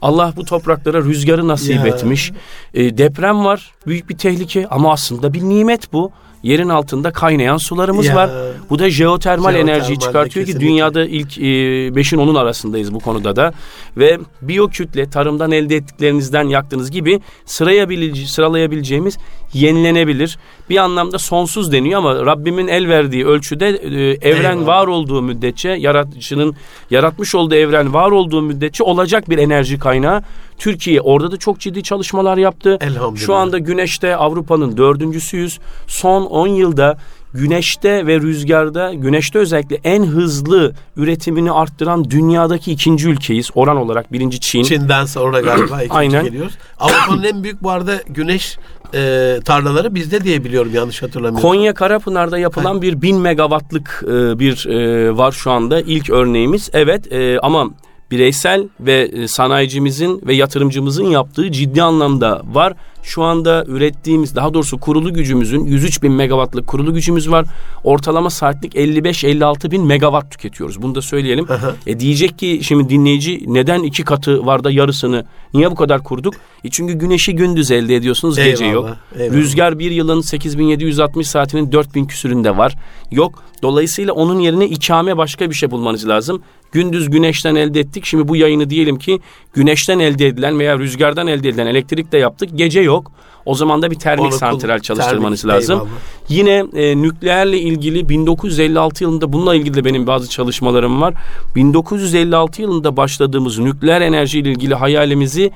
S2: Allah bu topraklara rüzgarı nasip
S1: Ya.
S2: etmiş. E, deprem var, büyük bir tehlike ama aslında bir nimet bu. Yerin altında kaynayan sularımız
S1: Ya.
S2: var. Bu da jeotermal,
S1: Jeotermal
S2: enerjiyi çıkartıyor ki dünyada ilk 5'in onun arasındayız bu konuda da. Ve biyokütle tarımdan elde ettiklerinizden yaktığınız gibi sırayabilece- sıralayabileceğimiz yenilenebilir. Bir anlamda sonsuz deniyor ama Rabbimin el verdiği ölçüde e, evren
S1: Eyvallah.
S2: var olduğu müddetçe yaratıcının yaratmış olduğu evren var olduğu müddetçe olacak bir enerji kaynağı. Türkiye orada da çok ciddi çalışmalar yaptı.
S1: Elhamdülillah.
S2: Şu anda güneşte Avrupa'nın dördüncüsüyüz. Son 10 yılda güneşte ve rüzgarda güneşte özellikle en hızlı üretimini arttıran dünyadaki ikinci ülkeyiz. Oran olarak birinci Çin.
S1: Çin'den sonra galiba ikinci
S2: Aynen.
S1: geliyoruz. Avrupa'nın en büyük bu arada güneş e, tarlaları bizde diye biliyorum yanlış hatırlamıyorsam.
S2: Konya Karapınar'da yapılan bir bin megawattlık e, bir e, var şu anda ilk örneğimiz. Evet e, ama bireysel ve e, sanayicimizin ve yatırımcımızın yaptığı ciddi anlamda var. Şu anda ürettiğimiz daha doğrusu kurulu gücümüzün 103 bin megawattlık kurulu gücümüz var. Ortalama saatlik 55-56 bin megawatt tüketiyoruz. Bunu da söyleyelim. E diyecek ki şimdi dinleyici neden iki katı var da yarısını niye bu kadar kurduk? E çünkü güneşi gündüz elde ediyorsunuz gece
S1: Eyvallah,
S2: yok.
S1: eyvallah.
S2: Rüzgar bir yılın 8760 saatinin 4000 küsüründe var. Yok. Dolayısıyla onun yerine ikame başka bir şey bulmanız lazım. Gündüz güneşten elde ettik. Şimdi bu yayını diyelim ki güneşten elde edilen veya rüzgardan elde edilen elektrik de yaptık. Gece yok. O zaman da bir termik
S1: kul-
S2: santral çalıştırmanız
S1: termik,
S2: lazım.
S1: eyvallah.
S2: Yine e, nükleerle ilgili 1956 yılında bununla ilgili de benim bazı çalışmalarım var. 1956 yılında başladığımız nükleer enerji ile ilgili hayalimizi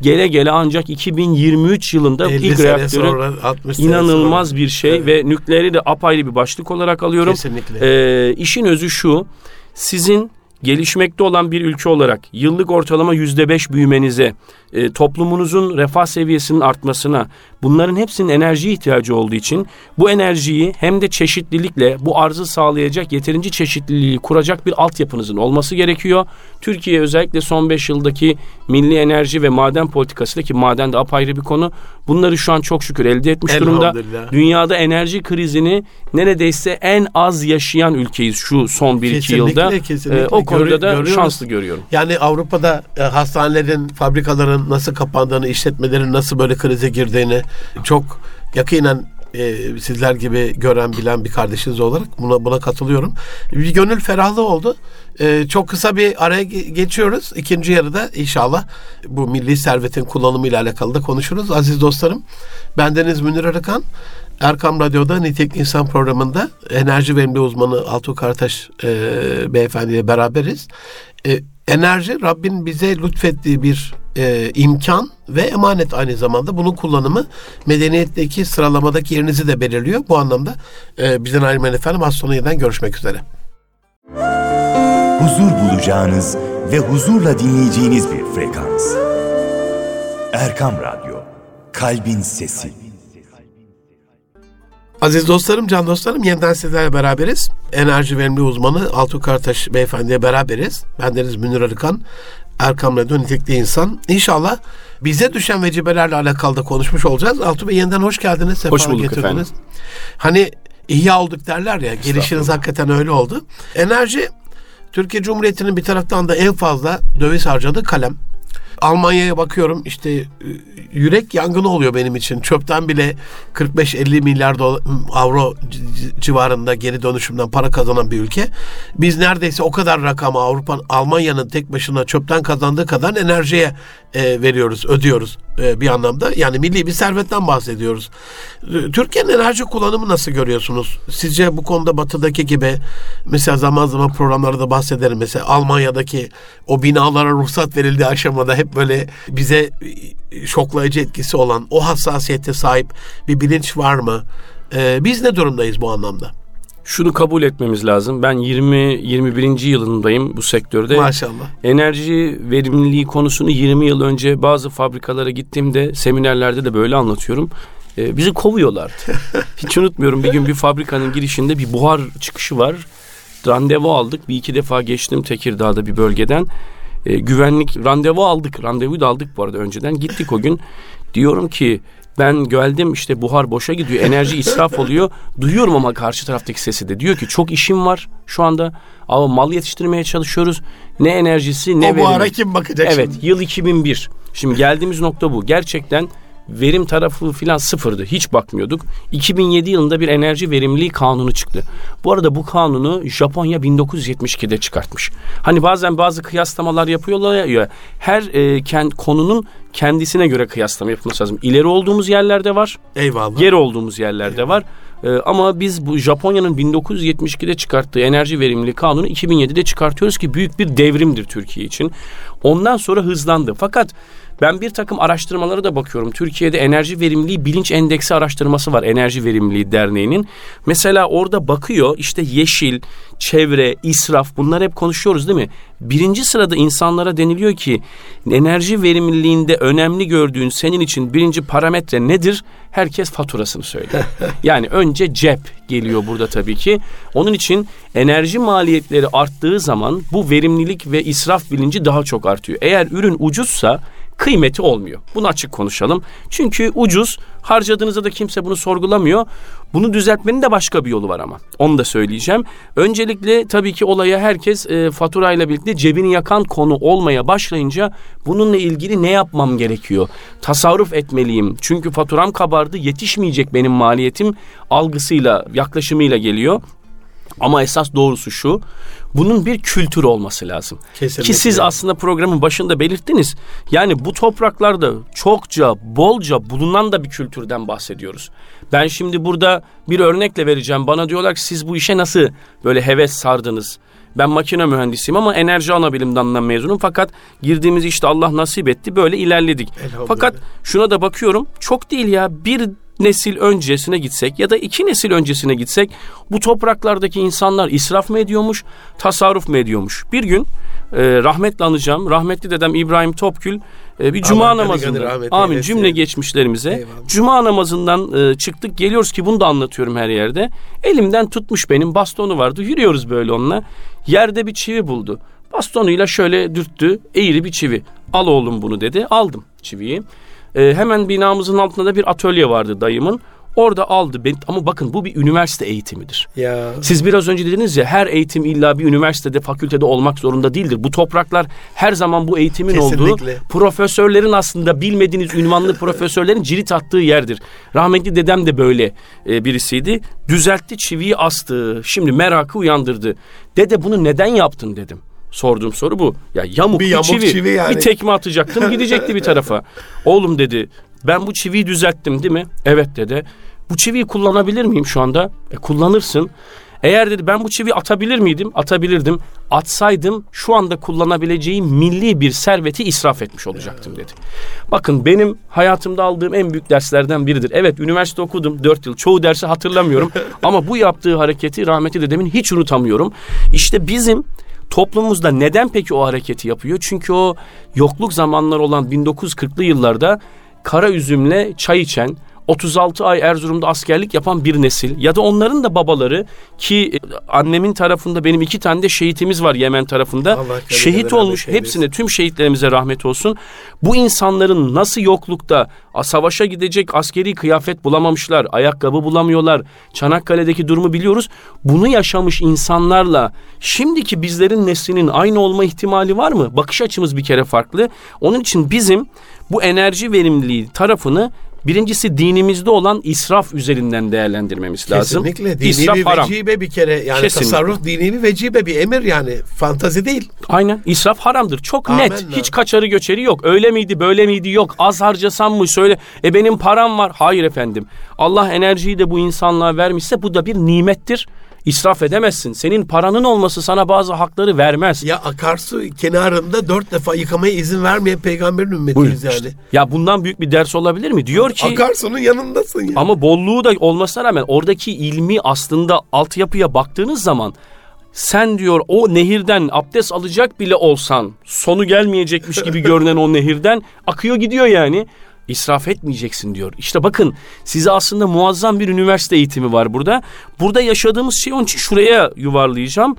S2: gele gele ancak 2023 yılında
S1: 50
S2: ilk reaktörü
S1: sonra, 60 sene
S2: inanılmaz
S1: sonra.
S2: bir şey
S1: Evet.
S2: ve nükleeri de apayrı bir başlık olarak alıyorum.
S1: Kesinlikle.
S2: Ee, işin özü şu. Sizin gelişmekte olan bir ülke olarak yıllık ortalama yüzde beş büyümenize, e, toplumunuzun refah seviyesinin artmasına, bunların hepsinin enerjiye ihtiyacı olduğu için bu enerjiyi hem de çeşitlilikle bu arzı sağlayacak yeterince çeşitliliği kuracak bir altyapınızın olması gerekiyor. Türkiye özellikle son 5 yıldaki milli enerji ve maden politikasıyla ki maden de apayrı bir konu. Bunları şu an çok şükür elde etmiş durumda. Dünyada enerji krizini neredeyse en az yaşayan ülkeyiz şu son 1-2
S1: Kesinlikle,
S2: yılda.
S1: kesinlikle.
S2: Ee, o konuda
S1: Görü-
S2: da
S1: görüyoruz.
S2: şanslı görüyorum.
S1: Yani Avrupa'da e, hastanelerin, fabrikaların nasıl kapandığını, işletmelerin nasıl böyle krize girdiğini çok yakinen e, sizler gibi gören, bilen bir kardeşiniz olarak buna buna katılıyorum. Bir gönül ferahlığı oldu. E, çok kısa bir araya ge- geçiyoruz. İkinci yarıda inşallah bu milli servetin kullanımıyla alakalı da konuşuruz. Aziz dostlarım, bendeniz Münir Arıkan. Erkam Radyo'da Nitek İnsan programında enerji verimli uzmanı Altuğ Kartaş e, beyefendiyle beraberiz. E, enerji Rabbin bize lütfettiği bir e, imkan ve emanet aynı zamanda. Bunun kullanımı medeniyetteki sıralamadaki yerinizi de belirliyor. Bu anlamda e, bizden ayrılmayın efendim. Az sonra yeniden görüşmek üzere.
S3: huzur bulacağınız ve huzurla dinleyeceğiniz bir frekans. Erkam Radyo, Kalbin Sesi.
S1: Aziz dostlarım, can dostlarım yeniden sizlerle beraberiz. Enerji verimli uzmanı Altuğ Kartaş beyefendiyle beraberiz. Bendeniz Münir Arıkan. Erkam Radyo Nitekli İnsan. İnşallah bize düşen vecibelerle alakalı da konuşmuş olacağız. Altuğ Bey yeniden hoş geldiniz. Sefa
S2: Hoş bulduk
S1: getirdiniz.
S2: efendim.
S1: Hani ihya olduk derler ya. Gelişiniz hakikaten öyle oldu. Enerji Türkiye Cumhuriyeti'nin bir taraftan da en fazla döviz harcadığı kalem. Almanya'ya bakıyorum işte yürek yangını oluyor benim için. Çöpten bile 45-50 milyar dola- avro civarında geri dönüşümden para kazanan bir ülke. Biz neredeyse o kadar rakamı Avrupa Almanya'nın tek başına çöpten kazandığı kadar enerjiye e, veriyoruz, ödüyoruz bir anlamda. Yani milli bir servetten bahsediyoruz. E, Türkiye'nin enerji kullanımı nasıl görüyorsunuz? Sizce bu konuda batıdaki gibi mesela zaman zaman programlarda bahsederim. Mesela Almanya'daki o binalara ruhsat verildiği aşamada hep böyle bize e, şoklayıcı etkisi olan o hassasiyete sahip bir bilinç var mı? E, biz ne durumdayız bu anlamda?
S2: Şunu kabul etmemiz lazım. Ben 20-21. yılındayım bu sektörde.
S1: Maşallah.
S2: Enerji verimliliği konusunu 20 yıl önce bazı fabrikalara gittiğimde seminerlerde de böyle anlatıyorum. Ee, bizi kovuyorlardı. Hiç unutmuyorum bir gün bir fabrikanın girişinde bir buhar çıkışı var. Randevu aldık. Bir iki defa geçtim Tekirdağ'da bir bölgeden. Ee, güvenlik randevu aldık. Randevuyu da aldık bu arada önceden. Gittik o gün. Diyorum ki ben geldim işte buhar boşa gidiyor. Enerji israf oluyor. Duyuyorum ama karşı taraftaki sesi de. Diyor ki çok işim var şu anda. Ama mal yetiştirmeye çalışıyoruz. Ne enerjisi ne
S1: o
S2: verimi.
S1: kim bakacak
S2: Evet
S1: şimdi?
S2: yıl 2001. Şimdi geldiğimiz nokta bu. Gerçekten verim tarafı filan sıfırdı. Hiç bakmıyorduk. 2007 yılında bir enerji verimliliği kanunu çıktı. Bu arada bu kanunu Japonya 1972'de çıkartmış. Hani bazen bazı kıyaslamalar yapıyorlar ya. Her e, kend, konunun kendisine göre kıyaslama yapılması lazım. İleri olduğumuz yerlerde var.
S1: Eyvallah.
S2: Geri olduğumuz yerlerde var. Ee, ama biz bu Japonya'nın 1972'de çıkarttığı enerji verimliliği kanunu 2007'de çıkartıyoruz ki büyük bir devrimdir Türkiye için. Ondan sonra hızlandı. Fakat Ben bir takım araştırmalara da bakıyorum. Türkiye'de enerji verimliliği bilinç endeksi araştırması var Enerji Verimliliği Derneği'nin. Mesela orada bakıyor işte yeşil, çevre, israf bunlar hep konuşuyoruz değil mi? Birinci sırada insanlara deniliyor ki enerji verimliliğinde önemli gördüğün senin için birinci parametre nedir? Herkes faturasını söylüyor. yani önce cep geliyor burada tabii ki. Onun için enerji maliyetleri arttığı zaman bu verimlilik ve israf bilinci daha çok artıyor. Eğer ürün ucuzsa kıymeti olmuyor. Bunu açık konuşalım. Çünkü ucuz harcadığınızda da kimse bunu sorgulamıyor. Bunu düzeltmenin de başka bir yolu var ama. Onu da söyleyeceğim. Öncelikle tabii ki olaya herkes e, faturayla birlikte cebini yakan konu olmaya başlayınca bununla ilgili ne yapmam gerekiyor? Tasarruf etmeliyim. Çünkü faturam kabardı yetişmeyecek benim maliyetim algısıyla yaklaşımıyla geliyor. Ama esas doğrusu şu. Bunun bir kültür olması lazım.
S1: Kesinlikle.
S2: Ki siz aslında programın başında belirttiniz. Yani bu topraklarda çokça, bolca bulunan da bir kültürden bahsediyoruz. Ben şimdi burada bir örnekle vereceğim. Bana diyorlar ki siz bu işe nasıl böyle heves sardınız? Ben makine mühendisiyim ama enerji ana bilim dalından mezunum. Fakat girdiğimiz işte Allah nasip etti böyle ilerledik. Fakat şuna da bakıyorum çok değil ya bir nesil öncesine gitsek ya da iki nesil öncesine gitsek bu topraklardaki insanlar israf mı ediyormuş, tasarruf mu ediyormuş? Bir gün e, rahmetle anacağım. Rahmetli dedem İbrahim Topkül e, bir cuma
S1: gani
S2: namazında amin
S1: eylesin.
S2: cümle geçmişlerimize
S1: Eyvallah.
S2: cuma namazından e, çıktık geliyoruz ki bunu da anlatıyorum her yerde. Elimden tutmuş benim bastonu vardı. Yürüyoruz böyle onunla. Yerde bir çivi buldu. Bastonuyla şöyle dürttü. Eğri bir çivi. Al oğlum bunu dedi. Aldım çiviyi. E, hemen binamızın altında da bir atölye vardı dayımın. Orada aldı. Ben, ama bakın bu bir üniversite eğitimidir.
S1: Ya
S2: Siz biraz önce dediniz ya her eğitim illa bir üniversitede, fakültede olmak zorunda değildir. Bu topraklar her zaman bu eğitimin olduğu,
S1: Kesinlikle.
S2: profesörlerin aslında bilmediğiniz ünvanlı profesörlerin cirit attığı yerdir. Rahmetli dedem de böyle e, birisiydi. Düzeltti, çiviyi astı. Şimdi merakı uyandırdı. Dede bunu neden yaptın dedim. Sorduğum soru bu. Ya yamuk
S1: Bir
S2: bir,
S1: yamuk
S2: çivi,
S1: çivi yani.
S2: bir tekme atacaktım gidecekti bir tarafa. Oğlum dedi ben bu çiviyi düzelttim değil mi? Evet dedi. Bu çiviyi kullanabilir miyim şu anda? E kullanırsın. Eğer dedi ben bu çiviyi atabilir miydim? Atabilirdim. Atsaydım şu anda kullanabileceğim milli bir serveti israf etmiş olacaktım dedi. Bakın benim hayatımda aldığım en büyük derslerden biridir. Evet üniversite okudum 4 yıl. Çoğu dersi hatırlamıyorum. Ama bu yaptığı hareketi rahmetli dedemin hiç unutamıyorum. İşte bizim toplumumuzda neden peki o hareketi yapıyor? Çünkü o yokluk zamanları olan 1940'lı yıllarda kara üzümle çay içen 36 ay Erzurum'da askerlik yapan bir nesil ya da onların da babaları ki e, annemin tarafında benim iki tane de şehitimiz var Yemen tarafında.
S1: Allah
S2: Şehit olmuş hepsine tüm şehitlerimize rahmet olsun. Bu insanların nasıl yoklukta savaşa gidecek askeri kıyafet bulamamışlar, ayakkabı bulamıyorlar. Çanakkale'deki durumu biliyoruz. Bunu yaşamış insanlarla şimdiki bizlerin neslinin aynı olma ihtimali var mı? Bakış açımız bir kere farklı. Onun için bizim bu enerji verimliliği tarafını Birincisi dinimizde olan israf üzerinden değerlendirmemiz lazım.
S1: kesinlikle dini
S2: İsraf
S1: bir
S2: haram.
S1: vecibe bir kere yani
S2: Kesinlikle.
S1: tasarruf dini bir vecibe bir emir yani fantazi değil.
S2: Aynen. İsraf haramdır. Çok
S1: Amenna.
S2: net. Hiç kaçarı göçeri yok. Öyle miydi, böyle miydi yok. Az harcasam mı söyle. E benim param var. Hayır efendim. Allah enerjiyi de bu insanlığa vermişse bu da bir nimettir. İsraf edemezsin. Senin paranın olması sana bazı hakları vermez.
S1: Ya akarsu kenarında dört defa yıkamaya izin vermeyen peygamberin ümmetiyiz yani.
S2: Ya bundan büyük bir ders olabilir mi? Diyor ki
S1: Akarsunun yanındasın ya.
S2: Ama bolluğu da olmasına rağmen oradaki ilmi aslında altyapıya baktığınız zaman sen diyor o nehirden abdest alacak bile olsan sonu gelmeyecekmiş gibi görünen o nehirden akıyor gidiyor yani. İsraf etmeyeceksin diyor. İşte bakın size aslında muazzam bir üniversite eğitimi var burada. Burada yaşadığımız şey onun için şuraya yuvarlayacağım.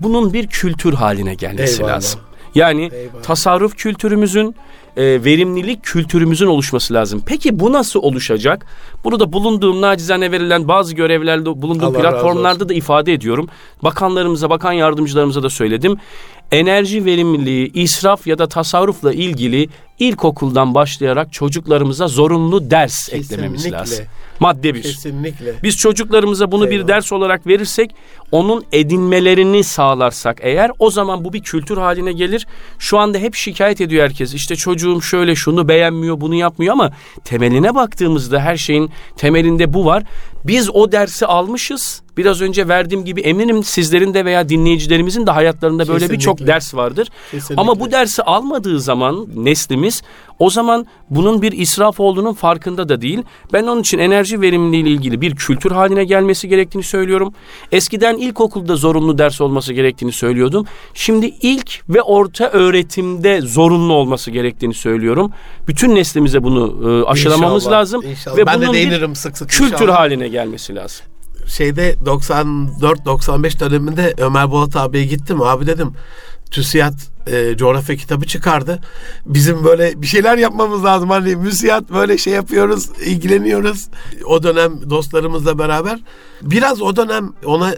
S2: Bunun bir kültür haline gelmesi
S1: Eyvallah.
S2: lazım. Yani
S1: Eyvallah.
S2: tasarruf kültürümüzün, e, verimlilik kültürümüzün oluşması lazım. Peki bu nasıl oluşacak? Bunu da bulunduğum nacizane verilen bazı görevlerde bulunduğum
S1: Allah
S2: platformlarda da ifade ediyorum. Bakanlarımıza, bakan yardımcılarımıza da söyledim. Enerji verimliliği, israf ya da tasarrufla ilgili ilkokuldan başlayarak çocuklarımıza zorunlu ders eklememiz
S1: Kesinlikle.
S2: lazım. Madde bir.
S1: Kesinlikle.
S2: Biz çocuklarımıza bunu bir
S1: Eyvallah.
S2: ders olarak verirsek, onun edinmelerini sağlarsak eğer o zaman bu bir kültür haline gelir. Şu anda hep şikayet ediyor herkes. İşte çocuğum şöyle şunu beğenmiyor, bunu yapmıyor ama temeline baktığımızda her şeyin temelinde bu var. Biz o dersi almışız. Biraz önce verdiğim gibi eminim sizlerin de veya dinleyicilerimizin de hayatlarında böyle birçok ders vardır.
S1: Kesinlikle.
S2: Ama bu dersi almadığı zaman neslimiz dediğiniz o zaman bunun bir israf olduğunun farkında da değil. Ben onun için enerji verimliliği ile ilgili bir kültür haline gelmesi gerektiğini söylüyorum. Eskiden ilkokulda zorunlu ders olması gerektiğini söylüyordum. Şimdi ilk ve orta öğretimde zorunlu olması gerektiğini söylüyorum. Bütün neslimize bunu e, aşılamamız
S1: İnşallah,
S2: lazım
S1: inşallah.
S2: ve
S1: Ben de
S2: bunun
S1: değinirim
S2: bir
S1: sık sık
S2: kültür
S1: inşallah.
S2: haline gelmesi lazım.
S1: şeyde 94-95 döneminde Ömer Bolat abiye gittim. Abi dedim TÜSİAD e, coğrafya kitabı çıkardı. Bizim böyle bir şeyler yapmamız lazım. Hani müsiyat böyle şey yapıyoruz, ilgileniyoruz. O dönem dostlarımızla beraber. Biraz o dönem ona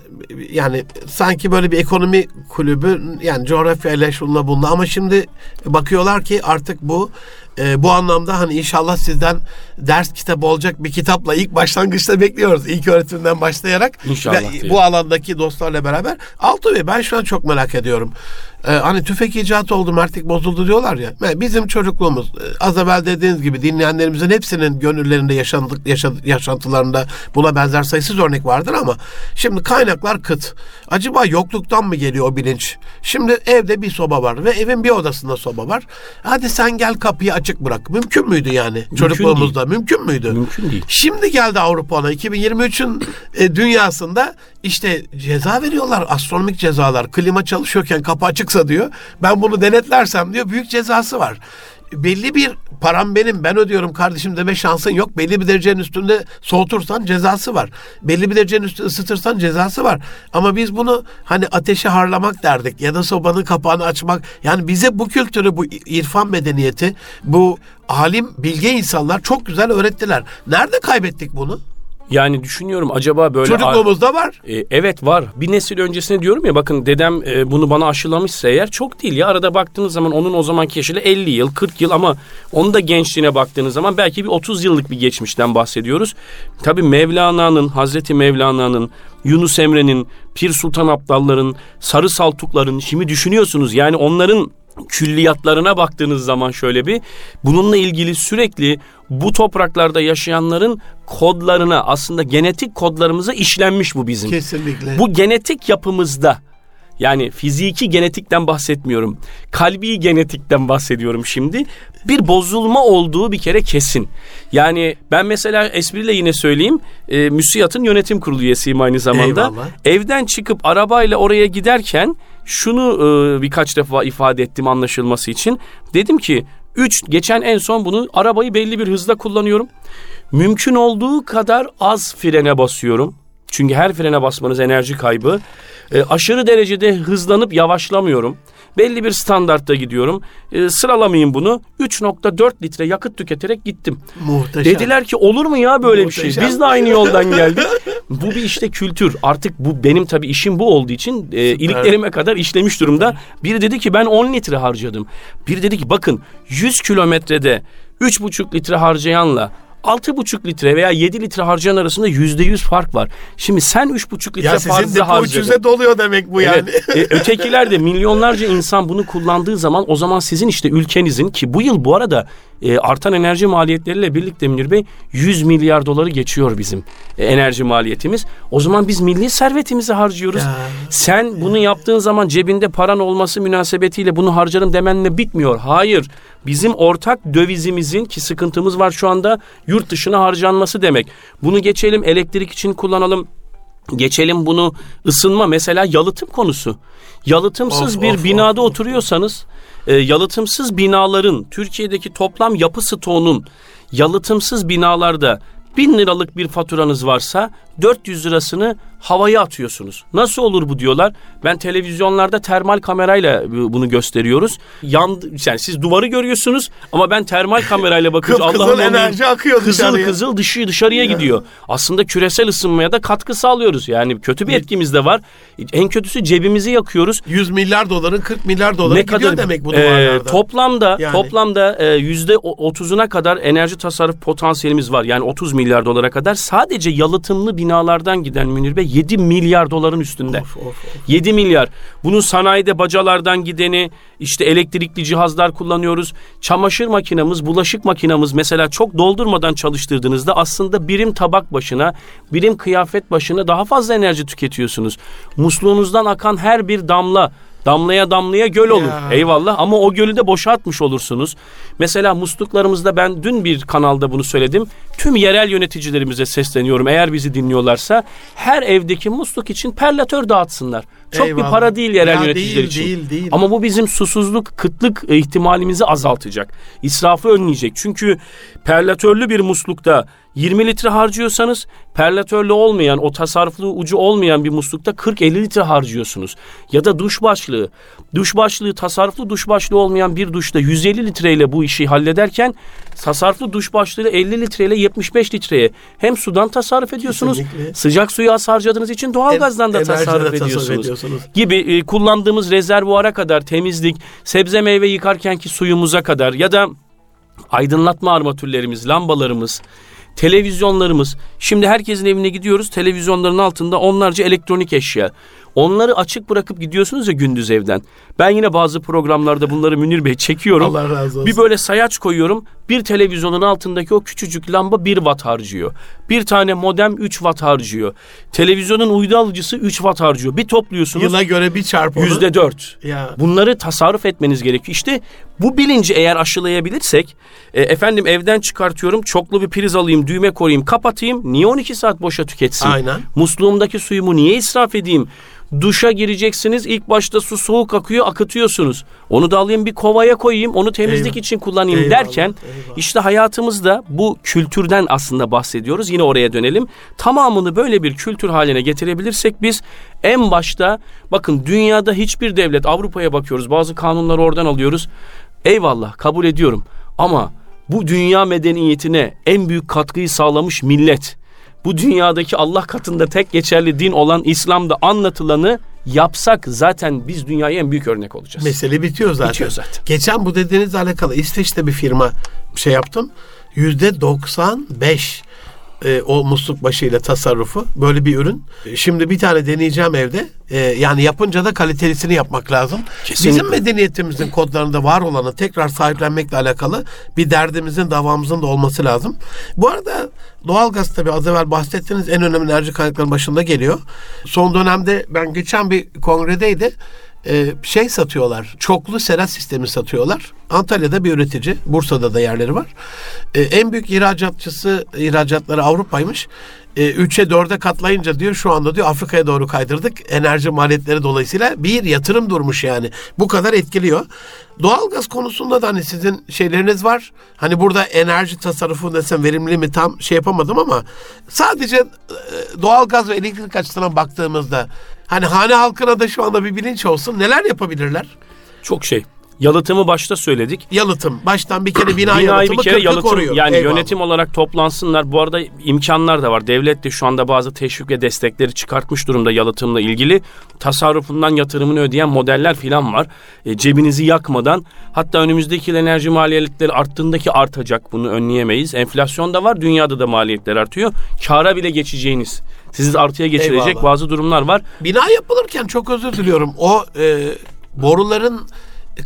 S1: yani sanki böyle bir ekonomi kulübü yani coğrafyayla şunla bununla ama şimdi bakıyorlar ki artık bu e, bu anlamda hani inşallah sizden ders kitabı olacak bir kitapla ilk başlangıçta bekliyoruz. İlk öğretimden başlayarak.
S2: İnşallah
S1: Ve
S2: diyelim.
S1: bu alandaki dostlarla beraber. Altı Bey ben şu an çok merak ediyorum. Ee, hani tüfek icat oldu, mertlik bozuldu diyorlar ya. Bizim çocukluğumuz e, az evvel dediğiniz gibi dinleyenlerimizin hepsinin gönüllerinde yaşandık, yaşa- yaşantılarında buna benzer sayısız örnek vardır ama şimdi kaynaklar kıt. Acaba yokluktan mı geliyor o bilinç? Şimdi evde bir soba var ve evin bir odasında soba var. Hadi sen gel kapıyı açık bırak. Mümkün müydü yani çocukluğumuzda? Mümkün müydü?
S2: Mümkün değil.
S1: Şimdi geldi Avrupa ona 2023'ün e, dünyasında işte ceza veriyorlar astronomik cezalar. Klima çalışıyorken kapı açıksa diyor ben bunu denetlersem diyor büyük cezası var. Belli bir param benim ben ödüyorum kardeşim deme şansın yok. Belli bir derecenin üstünde soğutursan cezası var. Belli bir derecenin üstünde ısıtırsan cezası var. Ama biz bunu hani ateşe harlamak derdik ya da sobanın kapağını açmak. Yani bize bu kültürü bu irfan medeniyeti bu alim bilge insanlar çok güzel öğrettiler. Nerede kaybettik bunu?
S2: Yani düşünüyorum acaba böyle...
S1: Çocukluğumuzda var.
S2: E, evet var. Bir nesil öncesine diyorum ya bakın dedem e, bunu bana aşılamışsa eğer çok değil ya. Arada baktığınız zaman onun o zamanki yaşıyla 50 yıl 40 yıl ama onun da gençliğine baktığınız zaman belki bir 30 yıllık bir geçmişten bahsediyoruz. Tabii Mevlana'nın, Hazreti Mevlana'nın, Yunus Emre'nin, Pir Sultan Abdalların, Sarı Saltukların şimdi düşünüyorsunuz yani onların külliyatlarına baktığınız zaman şöyle bir bununla ilgili sürekli bu topraklarda yaşayanların kodlarına aslında genetik kodlarımıza işlenmiş bu bizim.
S1: Kesinlikle.
S2: Bu genetik yapımızda yani fiziki genetikten bahsetmiyorum. Kalbi genetikten bahsediyorum şimdi. Bir bozulma olduğu bir kere kesin. Yani ben mesela espriyle yine söyleyeyim. E, MÜSİAD'ın yönetim kurulu üyesiyim aynı zamanda.
S1: Eyvallah.
S2: Evden çıkıp arabayla oraya giderken şunu e, birkaç defa ifade ettim anlaşılması için. Dedim ki 3 geçen en son bunu arabayı belli bir hızda kullanıyorum. Mümkün olduğu kadar az frene basıyorum. Çünkü her frene basmanız enerji kaybı. E, aşırı derecede hızlanıp yavaşlamıyorum. Belli bir standartta gidiyorum. E, sıralamayayım bunu. 3.4 litre yakıt tüketerek gittim.
S1: Muhteşem.
S2: Dediler ki olur mu ya böyle bir şey?
S1: Muhteşem.
S2: Biz de aynı yoldan geldik. bu bir işte kültür. Artık bu benim tabii işim bu olduğu için e, iliklerime kadar işlemiş durumda. Biri dedi ki ben 10 litre harcadım. Biri dedi ki bakın 100 kilometrede 3,5 litre harcayanla 6,5 litre veya 7 litre harcayan arasında %100 fark var. Şimdi sen 3,5 litre
S1: ya sizin
S2: fazla
S1: depo
S2: harcadın.
S1: 300'e doluyor demek bu yani.
S2: Evet. E, ötekiler de milyonlarca insan bunu kullandığı zaman o zaman sizin işte ülkenizin ki bu yıl bu arada e, artan enerji maliyetleriyle birlikte Münir Bey 100 milyar doları geçiyor bizim e, enerji maliyetimiz. O zaman biz milli servetimizi harcıyoruz.
S1: Ya.
S2: Sen bunu yaptığın zaman cebinde paran olması münasebetiyle bunu harcarım demenle bitmiyor. Hayır. Bizim ortak dövizimizin ki sıkıntımız var şu anda yurt dışına harcanması demek. Bunu geçelim elektrik için kullanalım. Geçelim bunu ısınma mesela yalıtım konusu. Yalıtımsız
S1: Of,
S2: bir
S1: of,
S2: binada
S1: of,
S2: oturuyorsanız e, yalıtımsız binaların Türkiye'deki toplam yapı stoğunun yalıtımsız binalarda bin liralık bir faturanız varsa 400 lirasını havaya atıyorsunuz. Nasıl olur bu diyorlar. Ben televizyonlarda termal kamerayla bunu gösteriyoruz. Yandı, yani siz duvarı görüyorsunuz ama ben termal kamerayla bakıyorum. Allah'ım
S1: enerji akıyor
S2: Kızıl
S1: dışarıya.
S2: kızıl dışı dışarıya gidiyor. Aslında küresel ısınmaya da katkı sağlıyoruz. Yani kötü bir etkimiz de var. En kötüsü cebimizi yakıyoruz.
S1: 100 milyar doların 40 milyar dolara gidiyor demek bu
S2: e,
S1: duvarlarda.
S2: toplamda
S1: Yani.
S2: toplamda e, yüzde o- otuzuna kadar enerji tasarruf potansiyelimiz var. Yani 30 milyar dolara kadar sadece yalıtımlı binalardan giden Münir Bey 7 milyar doların üstünde.
S1: Of, of, of.
S2: 7 milyar. Bunun sanayide bacalardan gideni, işte elektrikli cihazlar kullanıyoruz. Çamaşır makinamız, bulaşık makinamız mesela çok doldurmadan çalıştırdığınızda aslında birim tabak başına, birim kıyafet başına daha fazla enerji tüketiyorsunuz. Musluğunuzdan akan her bir damla Damlaya damlaya göl olur.
S1: Ya.
S2: Eyvallah ama o gölü de boşaltmış olursunuz. Mesela musluklarımızda ben dün bir kanalda bunu söyledim. Tüm yerel yöneticilerimize sesleniyorum. Eğer bizi dinliyorlarsa her evdeki musluk için perlatör dağıtsınlar. Çok
S1: Eyvallah.
S2: bir para değil yerel
S1: Ya
S2: yöneticiler
S1: değil,
S2: için.
S1: değil, değil.
S2: Ama bu bizim susuzluk, kıtlık e, ihtimalimizi azaltacak. İsrafı önleyecek. Çünkü perlatörlü bir muslukta 20 litre harcıyorsanız perlatörlü olmayan, o tasarruflu ucu olmayan bir muslukta 40-50 litre harcıyorsunuz. Ya da duş başlığı. Duş başlığı, tasarruflu duş başlığı olmayan bir duşta 150 litreyle bu işi hallederken tasarruflu duş başlığı 50 litreyle 75 litreye hem sudan tasarruf ediyorsunuz,
S1: Kesinlikle.
S2: sıcak suyu az harcadığınız için doğalgazdan da tasarruf
S1: tasarruf
S2: ediyorsunuz
S1: ediyorsunuz.
S2: Gibi e, kullandığımız rezervuara kadar temizlik, sebze meyve yıkarkenki suyumuza kadar ya da aydınlatma armatürlerimiz, lambalarımız, televizyonlarımız. Şimdi herkesin evine gidiyoruz. Televizyonların altında onlarca elektronik eşya. Onları açık bırakıp gidiyorsunuz ya gündüz evden. Ben yine bazı programlarda bunları Münir Bey çekiyorum.
S1: Allah razı olsun.
S2: Bir böyle sayaç koyuyorum. Bir televizyonun altındaki o küçücük lamba 1 watt harcıyor. Bir tane modem 3 watt harcıyor. Televizyonun uydu alıcısı 3 watt harcıyor. Bir topluyorsunuz
S1: Yıla göre bir çarp onu.
S2: yüzde dört.
S1: Ya.
S2: Bunları tasarruf etmeniz gerekiyor. İşte bu bilinci eğer aşılayabilirsek, e, efendim evden çıkartıyorum, çoklu bir priz alayım, düğme koyayım, kapatayım. Niye 12 saat boşa tüketsin?
S1: Aynen.
S2: Musluğumdaki suyumu niye israf edeyim? Duşa gireceksiniz. ilk başta su soğuk akıyor, akıtıyorsunuz. Onu da alayım bir kovaya koyayım, onu temizlik
S1: Eyvallah.
S2: için kullanayım
S1: Eyvallah,
S2: derken
S1: eyvallah.
S2: işte hayatımızda bu kültürden aslında bahsediyoruz. Yine oraya dönelim. Tamamını böyle bir kültür haline getirebilirsek biz en başta bakın dünyada hiçbir devlet Avrupa'ya bakıyoruz. Bazı kanunları oradan alıyoruz. Eyvallah kabul ediyorum. Ama bu dünya medeniyetine en büyük katkıyı sağlamış millet. Bu dünyadaki Allah katında tek geçerli din olan İslam'da anlatılanı yapsak zaten biz dünyaya en büyük örnek olacağız.
S1: Mesele bitiyor zaten.
S2: Bitiyor zaten.
S1: Geçen bu dediğinizle alakalı İsveç'te bir firma şey yaptım. Yüzde 95 e, o musluk başıyla tasarrufu böyle bir ürün. E, Şimdi bir tane deneyeceğim evde. E, yani yapınca da kalitelisini yapmak lazım.
S2: Kesinlikle.
S1: Bizim medeniyetimizin kodlarında var olanı tekrar sahiplenmekle alakalı bir derdimizin davamızın da olması lazım. Bu arada doğalgaz tabii az evvel bahsettiğiniz en önemli enerji kaynaklarının başında geliyor. Son dönemde ben geçen bir kongredeydi e, şey satıyorlar. Çoklu sera sistemi satıyorlar. Antalya'da bir üretici. Bursa'da da yerleri var. E, en büyük ihracatçısı ihracatları Avrupa'ymış. E, 3'e 4'e katlayınca diyor şu anda diyor Afrika'ya doğru kaydırdık. Enerji maliyetleri dolayısıyla bir yatırım durmuş yani. Bu kadar etkiliyor. Doğalgaz konusunda da hani sizin şeyleriniz var. Hani burada enerji tasarrufu desem verimli mi tam şey yapamadım ama sadece e, doğalgaz ve elektrik açısından baktığımızda hani hane halkına da şu anda bir bilinç olsun. Neler yapabilirler?
S2: Çok şey. Yalıtımı başta söyledik.
S1: Yalıtım. Baştan bir kere bina
S2: Binayı
S1: yalıtımı
S2: bir kere yalıtım
S1: koruyor.
S2: yani
S1: Eyvallah.
S2: yönetim olarak toplansınlar. Bu arada imkanlar da var. Devlet de şu anda bazı teşvik ve destekleri çıkartmış durumda yalıtımla ilgili. Tasarrufundan yatırımını ödeyen modeller falan var. E, cebinizi yakmadan hatta önümüzdeki yıl enerji maliyetleri arttığındaki artacak. Bunu önleyemeyiz. Enflasyon da var. Dünyada da maliyetler artıyor. Kara bile geçeceğiniz sizi artıya geçirecek
S1: Eyvallah.
S2: bazı durumlar var.
S1: Bina yapılırken çok özür diliyorum. O e, boruların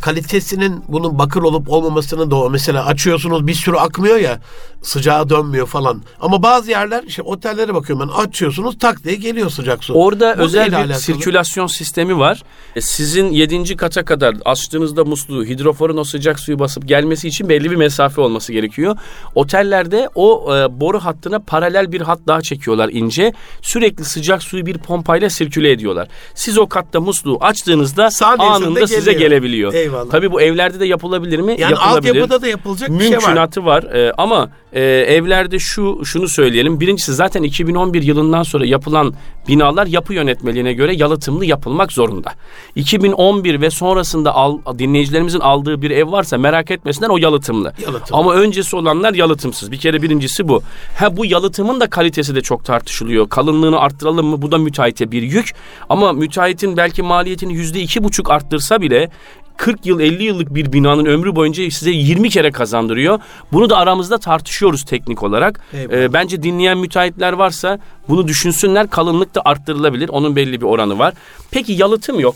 S1: kalitesinin bunun bakır olup olmamasını da mesela açıyorsunuz bir sürü akmıyor ya sıcağa dönmüyor falan. Ama bazı yerler işte otellere bakıyorum ben açıyorsunuz tak diye geliyor sıcak su.
S2: Orada
S1: Bu
S2: özel bir
S1: alakalı?
S2: sirkülasyon sistemi var. E, Sizin 7. kata kadar açtığınızda musluğu hidroforun o sıcak suyu basıp gelmesi için belli bir mesafe olması gerekiyor. Otellerde o e, boru hattına paralel bir hat daha çekiyorlar ince. Sürekli sıcak suyu bir pompayla sirküle ediyorlar. Siz o katta musluğu açtığınızda
S1: Saniyesinde
S2: anında size
S1: geliyor.
S2: gelebiliyor.
S1: Eyvallah.
S2: Tabii bu evlerde de yapılabilir mi?
S1: yani
S2: Yapılabilir.
S1: altyapıda da yapılacak bir şey var.
S2: Mümkünatı var, Ee, ama e, evlerde şu şunu söyleyelim. Birincisi zaten 2011 yılından sonra yapılan binalar yapı yönetmeliğine göre yalıtımlı yapılmak zorunda. 2011 ve sonrasında al, dinleyicilerimizin aldığı bir ev varsa merak etmesinler o yalıtımlı.
S1: Yalıtımlı.
S2: Ama öncesi olanlar yalıtımsız. Bir kere birincisi bu. Ha bu yalıtımın da kalitesi de çok tartışılıyor. Kalınlığını arttıralım mı? Bu da müteahhite bir yük. Ama müteahhitin belki maliyetini yüzde iki buçuk arttırsa bile 40 yıl 50 yıllık bir binanın ömrü boyunca size 20 kere kazandırıyor. Bunu da aramızda tartışıyoruz teknik olarak. Ee, bence dinleyen müteahhitler varsa bunu düşünsünler. Kalınlık da arttırılabilir. Onun belli bir oranı var. Peki yalıtım yok.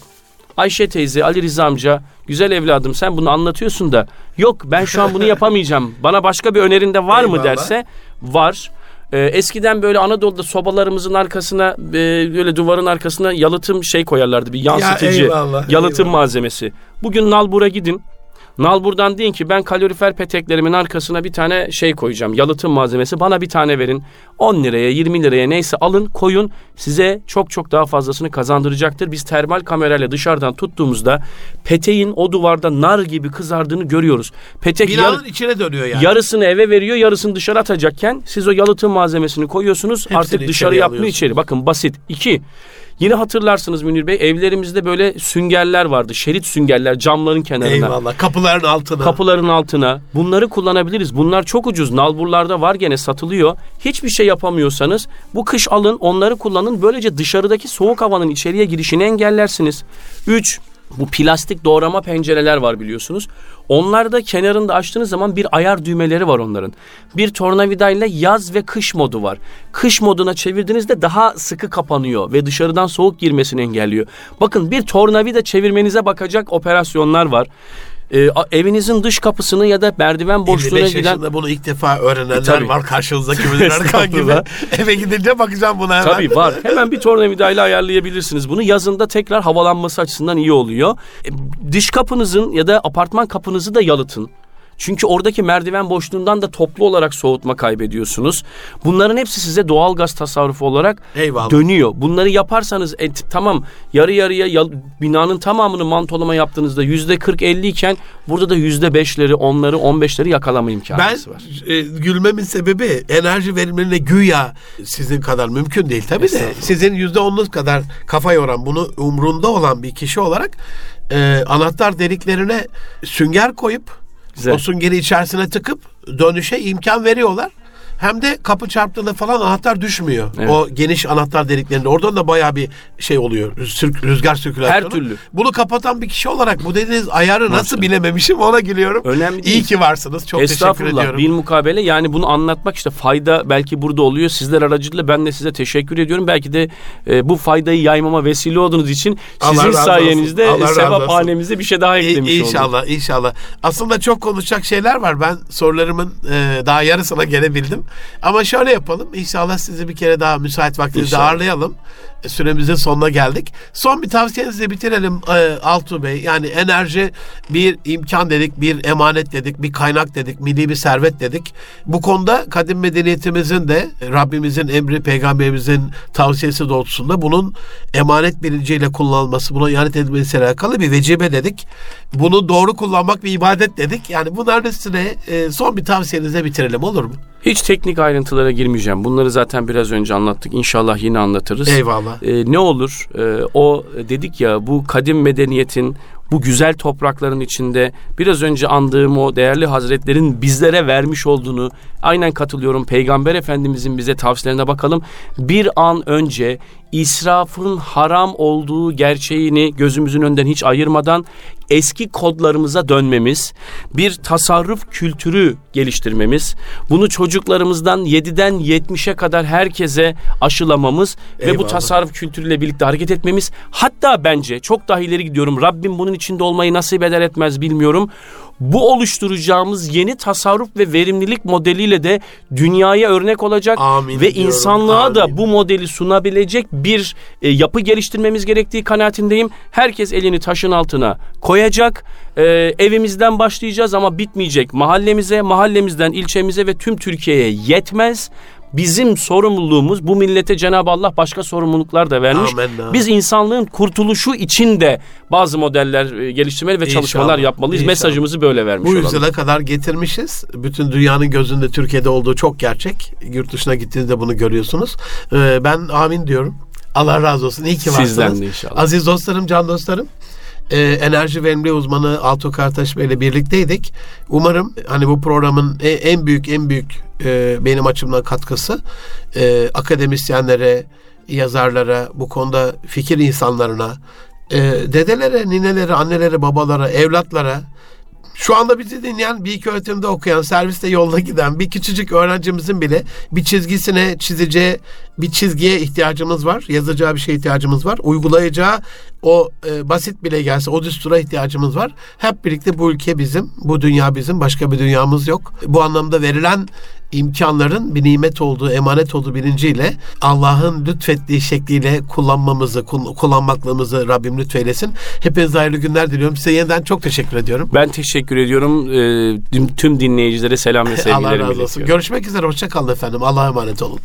S2: Ayşe teyze, Ali Rıza amca, güzel evladım sen bunu anlatıyorsun da yok ben şu an bunu yapamayacağım. Bana başka bir önerin de var mı
S1: Eyvallah.
S2: derse var. Ee, eskiden böyle Anadolu'da sobalarımızın arkasına e, böyle duvarın arkasına yalıtım şey koyarlardı bir yansıtıcı
S1: eyvallah,
S2: yalıtım
S1: eyvallah.
S2: malzemesi. Bugün Nalbur'a gidin. Nalbur'dan deyin ki ben kalorifer peteklerimin arkasına bir tane şey koyacağım. Yalıtım malzemesi bana bir tane verin. 10 liraya 20 liraya neyse alın koyun size çok çok daha fazlasını kazandıracaktır. Biz termal kamerayla dışarıdan tuttuğumuzda peteğin o duvarda nar gibi kızardığını görüyoruz. Petek yar-
S1: Binanın içine dönüyor yani.
S2: yarısını eve veriyor yarısını dışarı atacakken siz o yalıtım malzemesini koyuyorsunuz artık dışarı yapmıyor içeri. Bakın basit. İki, yine hatırlarsınız Münir Bey evlerimizde böyle süngerler vardı. Şerit süngerler camların kenarına.
S1: Eyvallah. Kapıların altına.
S2: Kapıların altına bunları kullanabiliriz. Bunlar çok ucuz. Nalburlarda var gene satılıyor. Hiçbir şey yapamıyorsanız bu kış alın onları kullanın. Böylece dışarıdaki soğuk havanın içeriye girişini engellersiniz. 3. Bu plastik doğrama pencereler var biliyorsunuz. Onlarda kenarında açtığınız zaman bir ayar düğmeleri var onların. Bir tornavidayla yaz ve kış modu var. Kış moduna çevirdiğinizde daha sıkı kapanıyor ve dışarıdan soğuk girmesini engelliyor. Bakın bir tornavida çevirmenize bakacak operasyonlar var. A- evinizin dış kapısını ya da merdiven boşluğuna
S1: 55
S2: giden
S1: yaşında bunu ilk defa öğrenenler
S2: E, tabii.
S1: var karşınızda kimiler Erkan gibi. Eve gidince bakacağım buna hemen.
S2: Tabii var. Hemen bir tornavidayla ayarlayabilirsiniz bunu. Yazında tekrar havalanması açısından iyi oluyor. E, Dış kapınızın ya da apartman kapınızı da yalıtın. Çünkü oradaki merdiven boşluğundan da toplu olarak soğutma kaybediyorsunuz. Bunların hepsi size doğal gaz tasarrufu olarak
S1: Eyvallah.
S2: dönüyor. Bunları yaparsanız e, tamam yarı yarıya yal- binanın tamamını mantolama yaptığınızda yüzde 40-50 iken burada da yüzde beşleri, onları, 15'leri yakalama
S1: Ben
S2: imkanınız var.
S1: e, gülmemin sebebi enerji verimliliğine güya sizin kadar mümkün değil tabii de. Sizin yüzde onluk kadar kafa yoran bunu umrunda olan bir kişi olarak e, anahtar deliklerine sünger koyup
S2: Güzel.
S1: o süngeri içerisine tıkıp dönüşe imkan veriyorlar. Hem de kapı çarptığında falan anahtar düşmüyor.
S2: Evet.
S1: O geniş anahtar deliklerinde. Oradan da bayağı bir şey oluyor. Rüzgar sirkülasyonu.
S2: Her türlü.
S1: Bunu kapatan bir kişi olarak bu dediğiniz ayarı nasıl
S2: Maşallah.
S1: bilememişim ona gülüyorum.
S2: Önemli
S1: İyi
S2: değil.
S1: ki varsınız. Çok teşekkür
S2: Estağfurullah.
S1: ediyorum.
S2: Bil mukabele yani bunu anlatmak işte fayda belki burada oluyor. Sizler aracılığıyla ben de size teşekkür ediyorum. Belki de e, bu faydayı yaymama vesile olduğunuz için
S1: Allah
S2: sizin sayenizde sevap hanemize bir şey daha
S1: İ-
S2: eklemiş olduk.
S1: İnşallah, inşallah. Aslında çok konuşacak şeyler var. Ben sorularımın e, daha yarısına gelebildim. Ama şöyle yapalım. İnşallah sizi bir kere daha müsait vaktinizde ağırlayalım. E, Süremizin sonuna geldik. Son bir tavsiyenizle bitirelim e, Altuğ Bey. Yani enerji bir imkan dedik, bir emanet dedik, bir kaynak dedik, milli bir servet dedik. Bu konuda kadim medeniyetimizin de Rabbimizin emri, peygamberimizin tavsiyesi doğrultusunda bunun emanet bilinciyle kullanılması, buna ihanet edilmesiyle alakalı bir vecibe dedik. Bunu doğru kullanmak bir ibadet dedik. Yani bunların üstüne e, son bir tavsiyenizle bitirelim olur mu?
S2: Hiç teknik ayrıntılara girmeyeceğim. Bunları zaten biraz önce anlattık. İnşallah yine anlatırız.
S1: Eyvallah.
S2: E, ne olur e, o dedik ya bu kadim medeniyetin bu güzel toprakların içinde biraz önce andığım o değerli hazretlerin bizlere vermiş olduğunu aynen katılıyorum. Peygamber Efendimizin bize tavsiyelerine bakalım. Bir an önce israfın haram olduğu gerçeğini gözümüzün önünden hiç ayırmadan eski kodlarımıza dönmemiz, bir tasarruf kültürü geliştirmemiz, bunu çocuklarımızdan 7'den 70'e kadar herkese aşılamamız ve bu
S1: Eyvallah.
S2: tasarruf kültürüyle birlikte hareket etmemiz hatta bence çok daha ileri gidiyorum. Rabbim bunun içinde olmayı nasip eder etmez bilmiyorum. Bu oluşturacağımız yeni tasarruf ve verimlilik modeliyle de dünyaya örnek olacak
S1: Amin
S2: ve
S1: diyorum,
S2: insanlığa da
S1: amin.
S2: bu modeli sunabilecek bir e, yapı geliştirmemiz gerektiği kanaatindeyim. Herkes elini taşın altına koyacak. E, evimizden başlayacağız ama bitmeyecek. Mahallemize, mahallemizden ilçemize ve tüm Türkiye'ye yetmez. Bizim sorumluluğumuz bu millete Cenab-ı Allah başka sorumluluklar da vermiş.
S1: Amenna.
S2: Biz insanlığın kurtuluşu için de bazı modeller e, geliştirmeli ve çalışmalar
S1: İnşallah,
S2: yapmalıyız.
S1: inşallah.
S2: Mesajımızı böyle vermiş
S1: Bu
S2: olalım.
S1: yüzyıla kadar getirmişiz. Bütün dünyanın gözünde Türkiye'de olduğu çok gerçek. Yurt dışına gittiğinizde bunu görüyorsunuz. Ee, ben amin diyorum. Allah razı olsun. İyi ki varsınız.
S2: Sizden de inşallah.
S1: Aziz dostlarım, can dostlarım. Ee, enerji verimli uzmanı Altuğ Kartaş Bey ile birlikteydik. Umarım hani bu programın e- en büyük en büyük e, benim açımdan katkısı e, akademisyenlere, yazarlara, bu konuda fikir insanlarına, dedelere, ninelere, annelere, babalara, evlatlara, şu anda bizi dinleyen bir iki öğretimde okuyan, serviste yolda giden bir küçücük öğrencimizin bile bir çizgisine çizeceği bir çizgiye ihtiyacımız var. Yazacağı bir şeye ihtiyacımız var. Uygulayacağı o e, basit bile gelse o düstura ihtiyacımız var. Hep birlikte bu ülke bizim, bu dünya bizim, başka bir dünyamız yok. Bu anlamda verilen imkanların bir nimet olduğu, emanet olduğu bilinciyle Allah'ın lütfettiği şekliyle kullanmamızı, kul- kullanmaklığımızı Rabbim lütfeylesin. Hepinize hayırlı günler diliyorum. Size yeniden çok teşekkür ediyorum.
S2: Ben teşekkür ediyorum. Ee, tüm dinleyicilere selam ve sevgilerimi
S1: Allah razı olsun. Görüşmek üzere. Hoşça kalın efendim. Allah'a emanet olun.